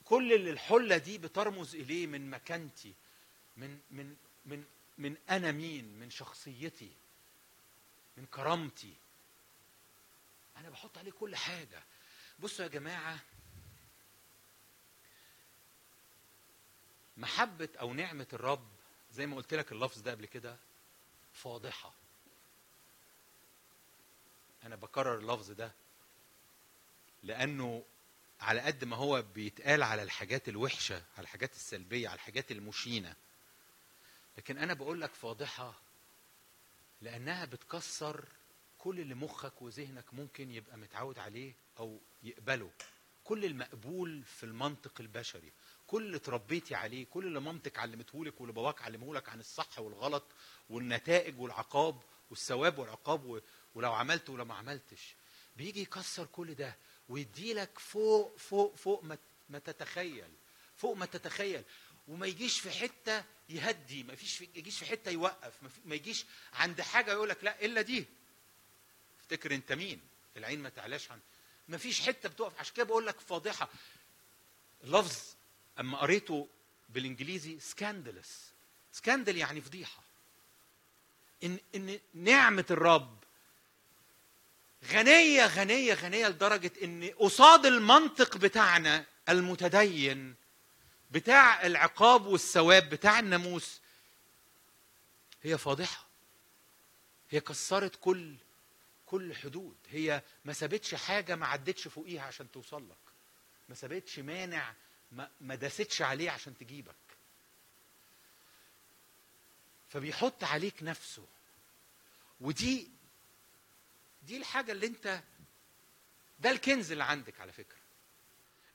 كل اللي الحلة دي بترمز إليه من مكانتي من من من من أنا مين من شخصيتي من كرامتي. أنا بحط عليه كل حاجة. بصوا يا جماعة محبة أو نعمة الرب زي ما قلت لك اللفظ ده قبل كده فاضحة. أنا بكرر اللفظ ده لأنه على قد ما هو بيتقال على الحاجات الوحشة على الحاجات السلبية على الحاجات المشينة. لكن أنا بقول لك فاضحة لأنها بتكسر كل اللي مخك وذهنك ممكن يبقى متعود عليه أو يقبله. كل المقبول في المنطق البشري. كل اللي اتربيتي عليه كل اللي مامتك علمتهولك واللي باباك علمهولك عن الصح والغلط والنتائج والعقاب والثواب والعقاب ولو عملت ولو ما عملتش. بيجي يكسر كل ده ويديلك فوق فوق فوق ما تتخيل فوق ما تتخيل. وما يجيش في حتة يهدي ما فيش في يجيش في حتة يوقف ما, يجيش عند حاجة يقول لك لا إلا دي. افتكر أنت مين؟ العين ما تعلاش عن ما فيش حتة بتقف. عشان كده بقول لك فاضحة. اللفظ أما قريته بالإنجليزي scandalous scandal يعني فضيحة. ان إن نعمة الرب غنيه غنيه غنية لدرجة إن قصاد المنطق بتاعنا المتدين بتاع العقاب والثواب بتاع الناموس هي فاضحة. هي كسرت كل كل حدود. هي ما سابتش حاجة ما عدتش فوقيها عشان توصل لك. ما سابتش مانع ما, داستش عليه عشان تجيبك. فبيحط عليك نفسه. ودي دي الحاجة اللي انت ده الكنز اللي عندك على فكرة.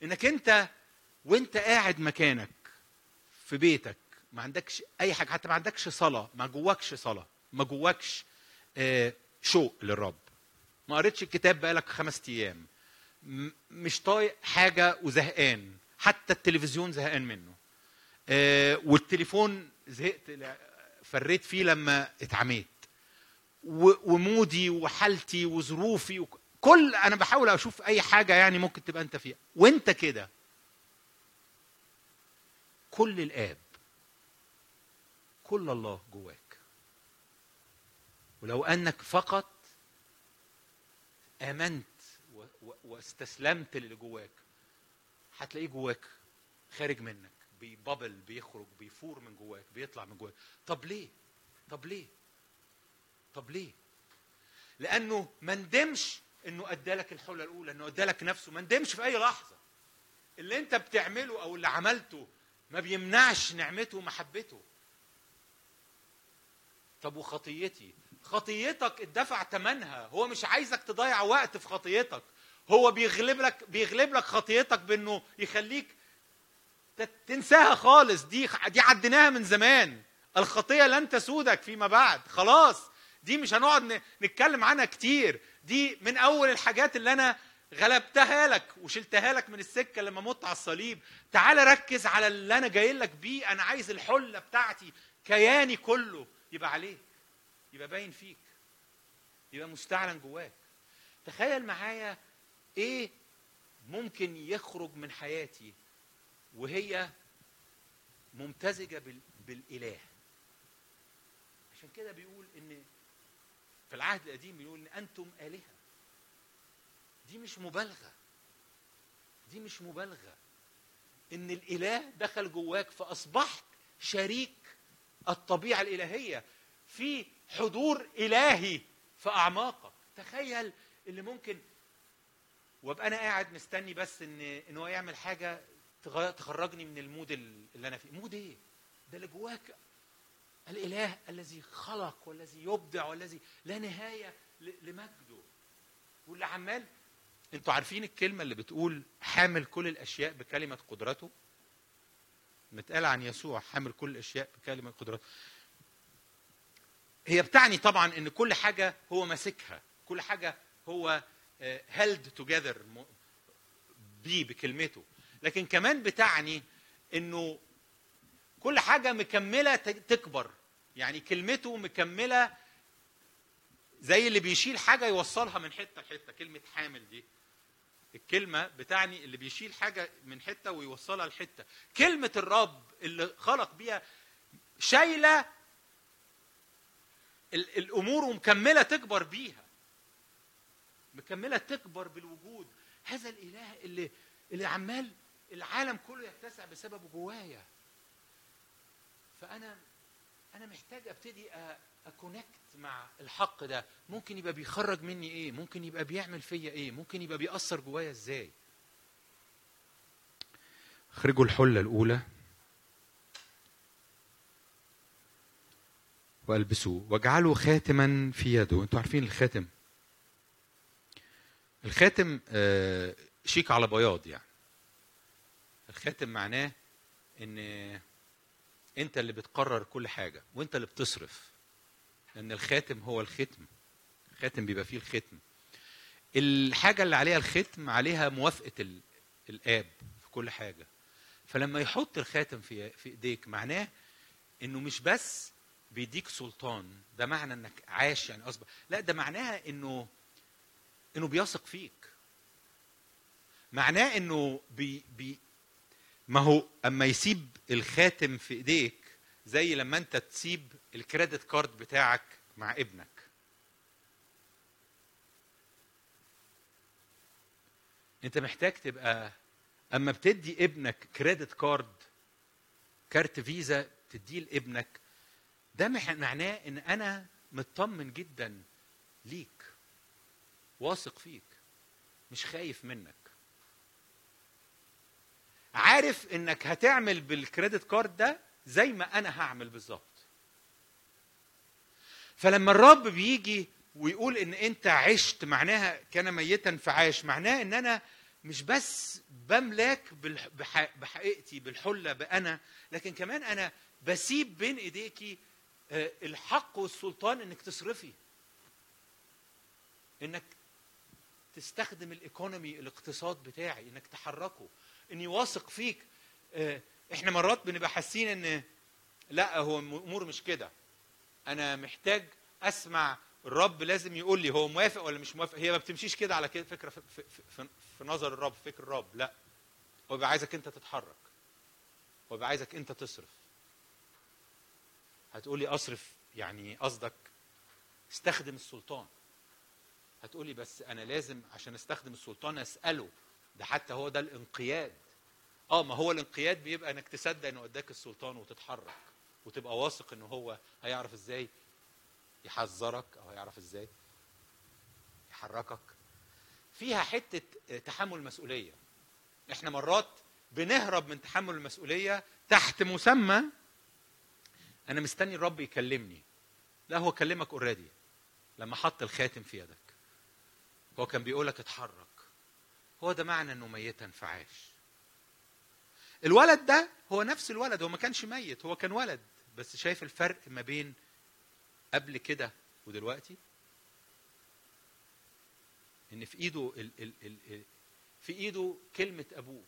انك انت وانت قاعد مكانك في بيتك ما عندكش أي حاجة حتى ما عندكش صلاة ما جواكش صلاة ما جواكش آه، شوق للرب. ما قريتش الكتاب بقالك خمس أيام. مش طايق حاجة وزهقان. حتى التلفزيون زهقان منه. آه، والتليفون زهقت فريت فيه لما اتعميت. ومودي وحالتي وظروفي كل أنا بحاول أشوف أي حاجة يعني ممكن تبقى أنت فيها. وأنت كده. كل الآب كل الله جواك. ولو أنك فقط آمنت واستسلمت للي جواك هتلاقيه جواك خارج منك بيبابل بيخرج بيفور من جواك بيطلع من جواك. طب ليه؟ طب ليه؟ طب ليه؟ لأنه ما ندمش إنه أدالك الحله الأولى إنه أدالك نفسه. ما ندمش في أي لحظة. اللي أنت بتعمله أو اللي عملته ما بيمنعش نعمته ومحبته. طب وخطيتي؟ خطيتك اتدفع ثمنها هو مش عايزك تضيع وقت في خطيتك. هو بيغلب لك بيغلب لك خطيتك بأنه يخليك تنساها خالص. دي دي عديناها من زمان. الخطية لن تسودك فيما بعد. خلاص. دي مش هنقعد نتكلم عنها كتير. دي من أول الحاجات اللي أنا غلبتها لك وشلتها لك من السكة لما مت على الصليب. تعال ركز على اللي أنا جاي لك بيه. أنا عايز الحلة بتاعتي. كياني كله يبقى عليك يبقى باين فيك. يبقى مستعلن جواك. تخيل معايا إيه ممكن يخرج من حياتي وهي ممتزجة بال- بالإله. عشان كده بيقول إن في العهد القديم بيقول إن أنتم آلهة. دي مش مبالغة. دي مش مبالغة. إن الإله دخل جواك فأصبحت شريك الطبيعة الإلهية في حضور إلهي في أعماقك. تخيل اللي ممكن وابقى أنا قاعد مستني بس ان إن هو يعمل حاجة تخرجني من ال mood ال- اللي أنا فيه. mood إيه؟ ده اللي جواك الإله الذي خلق والذي يبدع والذي لا نهاية لمجده. واللي عمال أنتوا عارفين الكلمة اللي بتقول حامل كل الأشياء بكلمة قدرته؟ متقال عن يسوع حامل كل الأشياء بكلمة قدرته. هي بتعني طبعا إن كل حاجة هو ماسكها كل حاجة هو هيلد توجذر بيه بكلمته. لكن كمان بتعني إنه كل حاجة مكملة تكبر. يعني كلمته مكملة زي اللي بيشيل حاجة يوصلها من حتة لحتة. كلمة حامل دي. الكلمة بتعني اللي بيشيل حاجة من حتة ويوصلها لحتة. كلمة الرب اللي خلق بيها شايلة ال- الأمور ومكملة تكبر بيها. مكملة تكبر بالوجود. هذا الإله اللي اللي عمال العالم كله يتسع بسببه جوايا. فأنا أنا محتاج أبتدي اكونكت مع الحق ده. ممكن يبقى بيخرج مني إيه؟ ممكن يبقى بيعمل فيا إيه؟ ممكن يبقى بيأثر جوايا إزاي؟ اخرجوا الحلة الأولى وألبسوه. واجعلوا خاتما في يده. أنتوا عارفين الخاتم؟ الخاتم آه، شيك على بياض يعني. الخاتم معناه إن أنت اللي بتقرر كل حاجة وأنت اللي بتصرف لأن الخاتم هو الختم. الخاتم بيبقى فيه الختم. الحاجة اللي عليها الختم عليها موافقة ال- الآب في كل حاجة. فلما يحط الخاتم في في إيديك معناه إنه مش بس بيديك سلطان ده معنى إنك عاش يعني أصبح لا ده معناها إنه إنه بيثق فيك. معناه إنه بي بي ما هو أما يسيب الخاتم في إيديك زي لما أنت تسيب ال credit card بتاعك مع ابنك. أنت محتاج تبقى أما بتدي ابنك credit card كارت فيزا تديه لابنك ده معناه إن أنا مطمن جدا ليك. واثق فيك مش خايف منك. عارف إنك هتعمل بالكريدت كارد ده زي ما أنا هعمل بالظبط. فلما الرب بيجي ويقول إن أنت عشت معناها كان ميتا فعاش معناه إن أنا مش بس بملاك بحقيقتي بالحلة بأنا لكن كمان أنا بسيب بين ايديكي آه، الحق والسلطان إنك تصرفي. إنك تستخدم الإيكونومي الاقتصاد بتاعي إنك تحركه إني واثق فيك. آه، إحنا مرات بنبقى حاسين إن لا هو الأمور مش كده. أنا محتاج أسمع الرب لازم يقول لي هو موافق ولا مش موافق. هي ما بتمشيش كده على كده فكرة في, في, في, في نظر الرب فكر الرب لا. هو بيبقى عايزك أنت تتحرك. هو بيبقى عايزك أنت تصرف. هتقولي أصرف يعني قصدك استخدم السلطان. هتقولي بس أنا لازم عشان أستخدم السلطان أسأله. ده حتى هو ده الانقياد. آه ما هو الانقياد بيبقى إنك تصدق إنه اداك السلطان وتتحرك وتبقى واثق إنه هو هيعرف إزاي يحذرك أو هيعرف إزاي يحركك. فيها حتة تحمل مسؤولية. إحنا مرات بنهرب من تحمل المسؤولية تحت مسمى أنا مستني الرب يكلمني. لا هو كلمك already لما حط الخاتم في يدك. هو كان بيقولك اتحرك. هو ده معنى إنه ميتا فعاش الولد ده هو نفس الولد هو ما كانش ميت هو كان ولد. بس شايف الفرق ما بين قبل كده ودلوقتي؟ إن في إيده ال ال ال ال في إيده كلمة أبوه.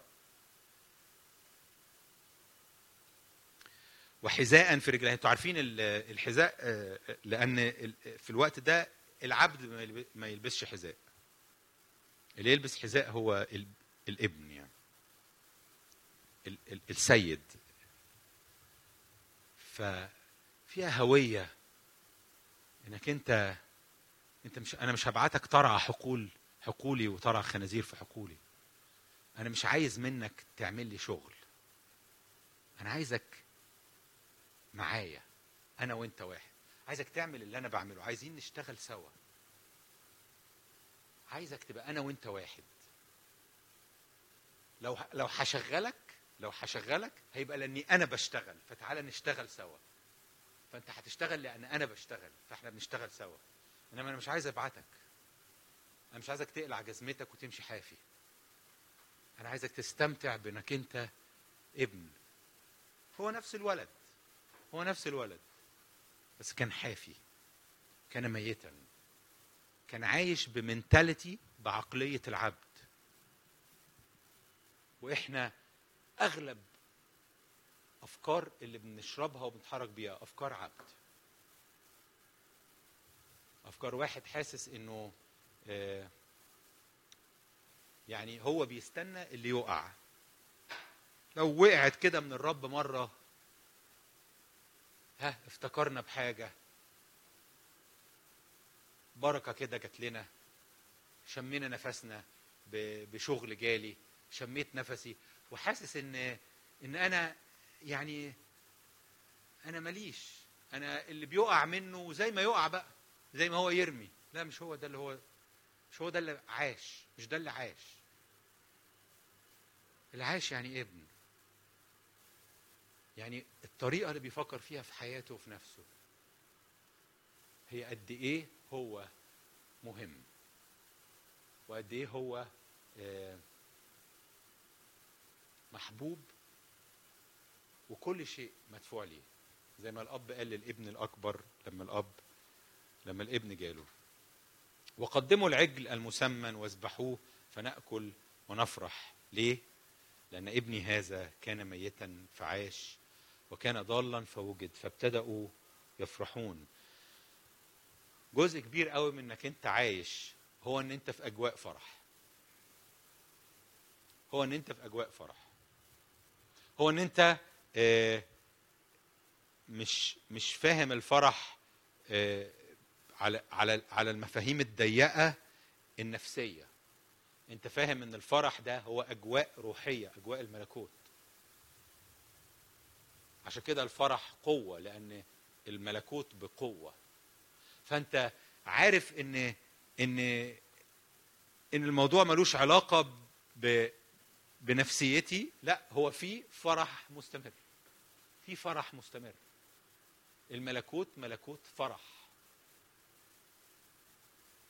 وحذاء في رجليه. أنتوا عارفين ال- الحذاء آه، لأن في الوقت ده العبد ما يلبسش حذاء. اللي يلبس حذاء هو ال- الابن يعني. ال- ال- السيد. ففيها هوية إنك أنت أنت مش أنا مش هبعتك ترعى حقول حقولي وترعى خنازير في حقولي. أنا مش عايز منك تعمل لي شغل. أنا عايزك معايا أنا وأنت واحد. عايزك تعمل اللي أنا بعمله. عايزين نشتغل سوا. عايزك تبقى أنا وأنت واحد. لو لو هشغلك لو هشغلك هيبقى لأني أنا بشتغل فتعالى نشتغل سوا. فأنت هتشتغل لأن أنا بشتغل فإحنا بنشتغل سوا. إنما أنا مش عايز أبعتك. أنا مش عايزك تقلع جزمتك وتمشي حافي. أنا عايزك تستمتع بأنك أنت ابن. هو نفس الولد. هو نفس الولد. بس كان حافي. كان ميتا. كان عايش بمنتاليتي بعقلية العبد. وإحنا أغلب أفكار اللي بنشربها وبنتحرك بيها أفكار عبد. أفكار واحد حاسس إنه آه، يعني هو بيستنى اللي يقع. لو وقعت كده من الرب مرة ها افتكرنا بحاجة. بركة كده جات لنا شمينا نفسنا بشغل جالي شميت نفسي وحاسس ان إن أنا يعني أنا ماليش. أنا اللي بيقع منه زي ما يقع بقى زي ما هو يرمي. لا مش هو ده اللي هو مش هو ده اللي عاش مش ده اللي عاش. اللي عاش يعني ابن. يعني الطريقة اللي بيفكر فيها في حياته وفي نفسه. هي قد إيه هو مهم. وقد إيه هو آه، محبوب وكل شيء مدفوع ليه. زي ما الأب قال للابن الأكبر لما الأب لما الابن جاله وقدموا العجل المسمن واذبحوه فنأكل ونفرح. ليه؟ لأن ابني هذا كان ميتا فعاش وكان ضالا فوجد فابتدأوا يفرحون. جزء كبير قوي من إنك أنت عايش هو إن أنت في أجواء فرح. هو إن أنت في أجواء فرح. هو إن أنت آه، مش مش فاهم الفرح آه، على على على المفاهيم الضيقة النفسية. أنت فاهم إن الفرح ده هو أجواء روحية أجواء الملكوت. عشان كده الفرح قوة لأن الملكوت بقوة. فانت عارف إن إن إن الموضوع ملوش علاقة ب بنفسيتي لا هو في فرح مستمر. في فرح مستمر. الملكوت ملكوت فرح.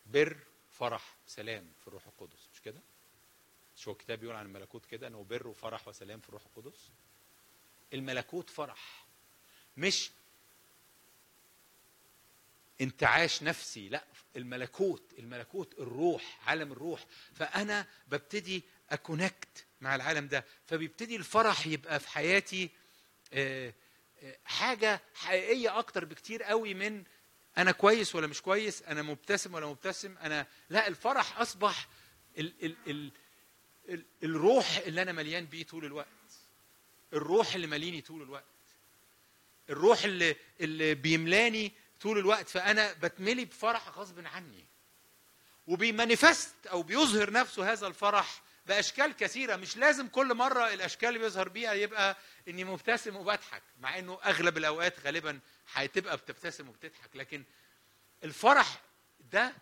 بر فرح سلام في الروح القدس. مش كده؟ مش هو الكتاب بيقول عن الملكوت كده انه بر وفرح وسلام في الروح القدس؟ الملكوت فرح. مش انتعاش نفسي لا الملكوت الملكوت الروح عالم الروح. فأنا ببتدي أكونكت مع العالم ده فبيبتدي الفرح يبقى في حياتي آه، آه، حاجة حقيقية أكتر بكتير قوي من أنا كويس ولا مش كويس أنا مبتسم ولا مبتسم أنا لا الفرح أصبح ال ال ال ال الروح اللي أنا مليان بيه طول الوقت. الروح اللي ماليني طول الوقت. الروح اللي اللي بيملاني طول الوقت فأنا بتملي بفرح غصب عني. وبيمانيفست أو بيظهر نفسه هذا الفرح بأشكال كثيرة. مش لازم كل مرة الأشكال اللي بيظهر بيها يبقى إني مبتسم وبضحك مع إنه أغلب الأوقات غالبا هتبقى بتبتسم وبتضحك. لكن الفرح ده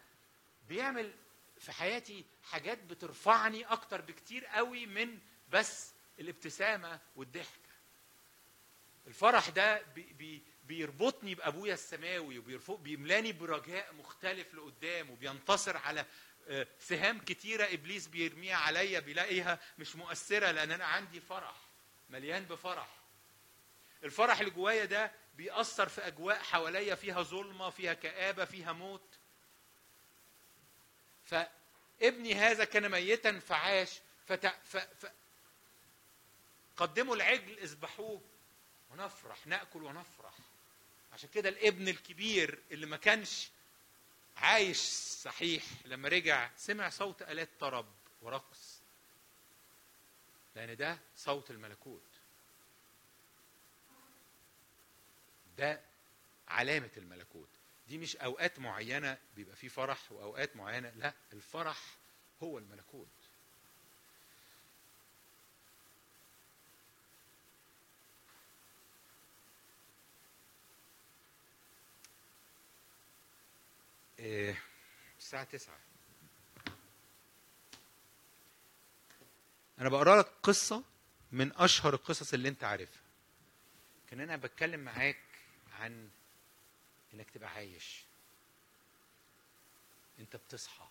بيعمل في حياتي حاجات بترفعني أكتر بكتير قوي من بس الابتسامة والضحكه الفرح ده بي بي بيربطني بأبويا السماوي وبيملاني برجاء مختلف لقدام وبينتصر على آه، سهام كتيرة إبليس بيرميها عليا بيلاقيها مش مؤثرة لأن أنا عندي فرح مليان بفرح. الفرح اللي جوايا ده بيأثر في أجواء حواليا فيها ظلمة فيها كآبة فيها موت. فابني هذا كان ميتا فعاش فت... ف... ف... قدموا العجل اذبحوه ونفرح نأكل ونفرح. عشان كده الابن الكبير اللي ما كانش عايش صحيح لما رجع سمع صوت آلات طرب ورقص. لأن ده صوت الملكوت. ده علامة الملكوت. دي مش أوقات معينة بيبقى فيه فرح وأوقات معينة لا الفرح هو الملكوت إيه، الساعة تسعة. أنا بقرأ لك قصة من أشهر القصص اللي أنت عارفها. كان أنا بتكلم معاك عن إنك تبقى عايش. أنت بتصحى.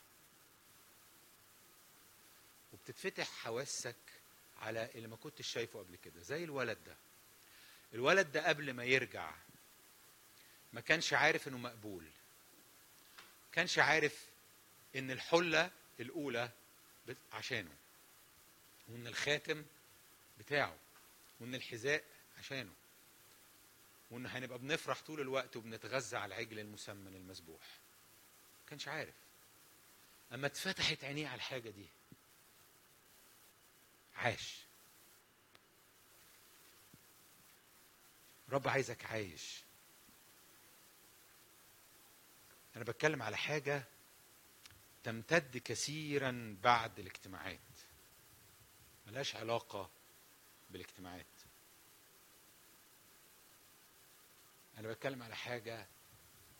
وبتتفتح حواسك على اللي ما كنتش شايفه قبل كده زي الولد ده. الولد ده قبل ما يرجع ما كانش عارف إنه مقبول. كانش عارف إن الحلة الأولى عشانه وإن الخاتم بتاعه وإن الحذاء عشانه وإن هنبقى بنفرح طول الوقت وبنتغذى على العجل المسمن المذبوح. كانش عارف. أما اتفتحت عينيه على الحاجة دي عاش. رب عايزك عايش. أنا بتكلم على حاجة تمتد كثيرا بعد الاجتماعات. ملهاش علاقة بالاجتماعات. أنا بتكلم على حاجة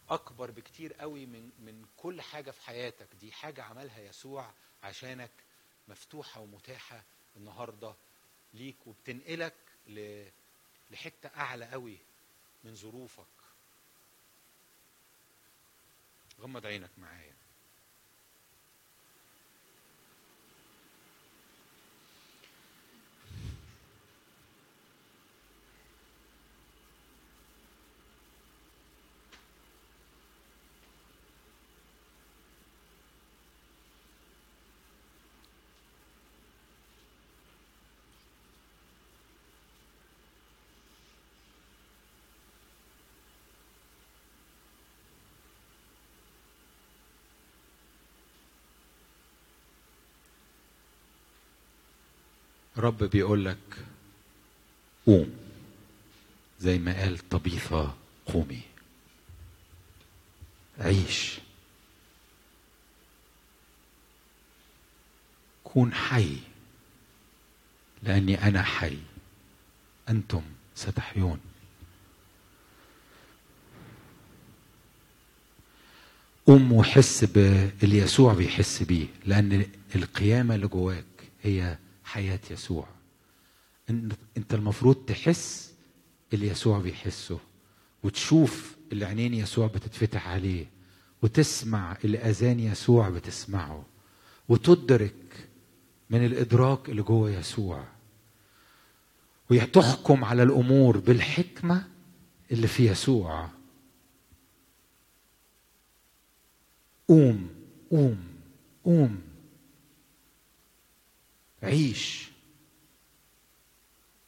أكبر بكتير قوي من من كل حاجة في حياتك. دي حاجة عملها يسوع عشانك مفتوحة ومتاحة النهاردة ليك وبتنقلك لحتة أعلى قوي من ظروفك. غمض عينك معايا. رب بيقول لك قوم. زي ما قال طبيثة قومي. عيش. كون حي. لأني أنا حي. أنتم ستحيون. قوم وحس باللي يسوع بيحس بيه لأن القيامة اللي جواك هي حياة يسوع. إن- أنت المفروض تحس اللي يسوع بيحسه وتشوف اللي عينين يسوع بتتفتح عليه وتسمع اللي اذان يسوع بتسمعه وتدرك من الإدراك اللي جوه يسوع. وتحكم على الأمور بالحكمة اللي في يسوع. قوم قوم قوم. عيش.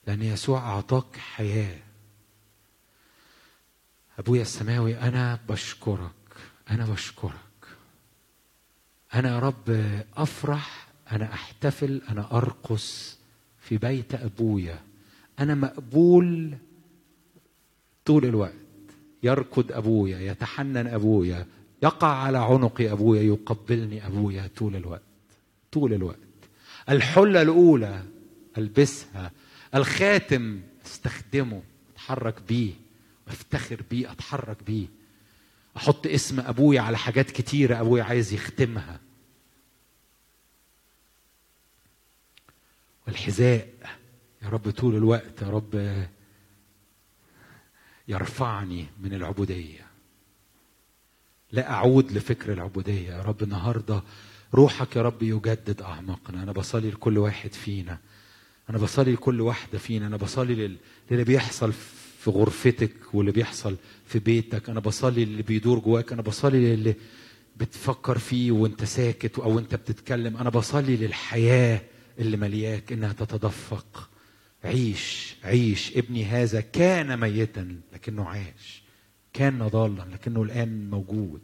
لأن يسوع أعطاك حياة. أبويا السماوي أنا بشكرك. أنا بشكرك. أنا يا رب أفرح أنا أحتفل أنا أرقص في بيت أبويا. أنا مقبول طول الوقت. يركض أبويا يتحنن أبويا. يقع على عنقي أبويا يقبلني أبويا طول الوقت. طول الوقت. الحلة الأولى ألبسها. الخاتم أستخدمه أتحرك بيه وافتخر بيه أتحرك بيه. أحط اسم ابويا على حاجات كتيرة ابويا عايز يختمها. والحذاء يا رب طول الوقت يا رب يرفعني من العبودية. لا أعود لفكر العبودية. يا رب النهارده روحك يا رب يجدد أعماقنا. أنا بصلي لكل واحد فينا. أنا بصلي لكل واحدة فينا. أنا بصلي لل... للي بيحصل في غرفتك واللي بيحصل في بيتك. أنا بصلي للي بيدور جواك. أنا بصلي للي بتفكر فيه وانت ساكت أو انت بتتكلم. أنا بصلي للحياة اللي ملياك إنها تتدفق. عيش عيش. ابني هذا كان ميتا لكنه عاش. كان ضالا لكنه الآن موجود.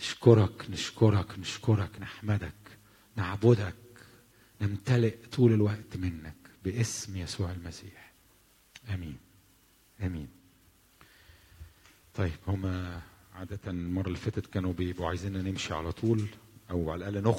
نشكرك نشكرك نشكرك نحمدك نعبدك نمتلئ طول الوقت منك باسم يسوع المسيح. آمين. آمين. طيب هما عادة المرة اللي فاتت كانوا بيبقوا عايزيننا نمشي على طول أو على الأقل نخرج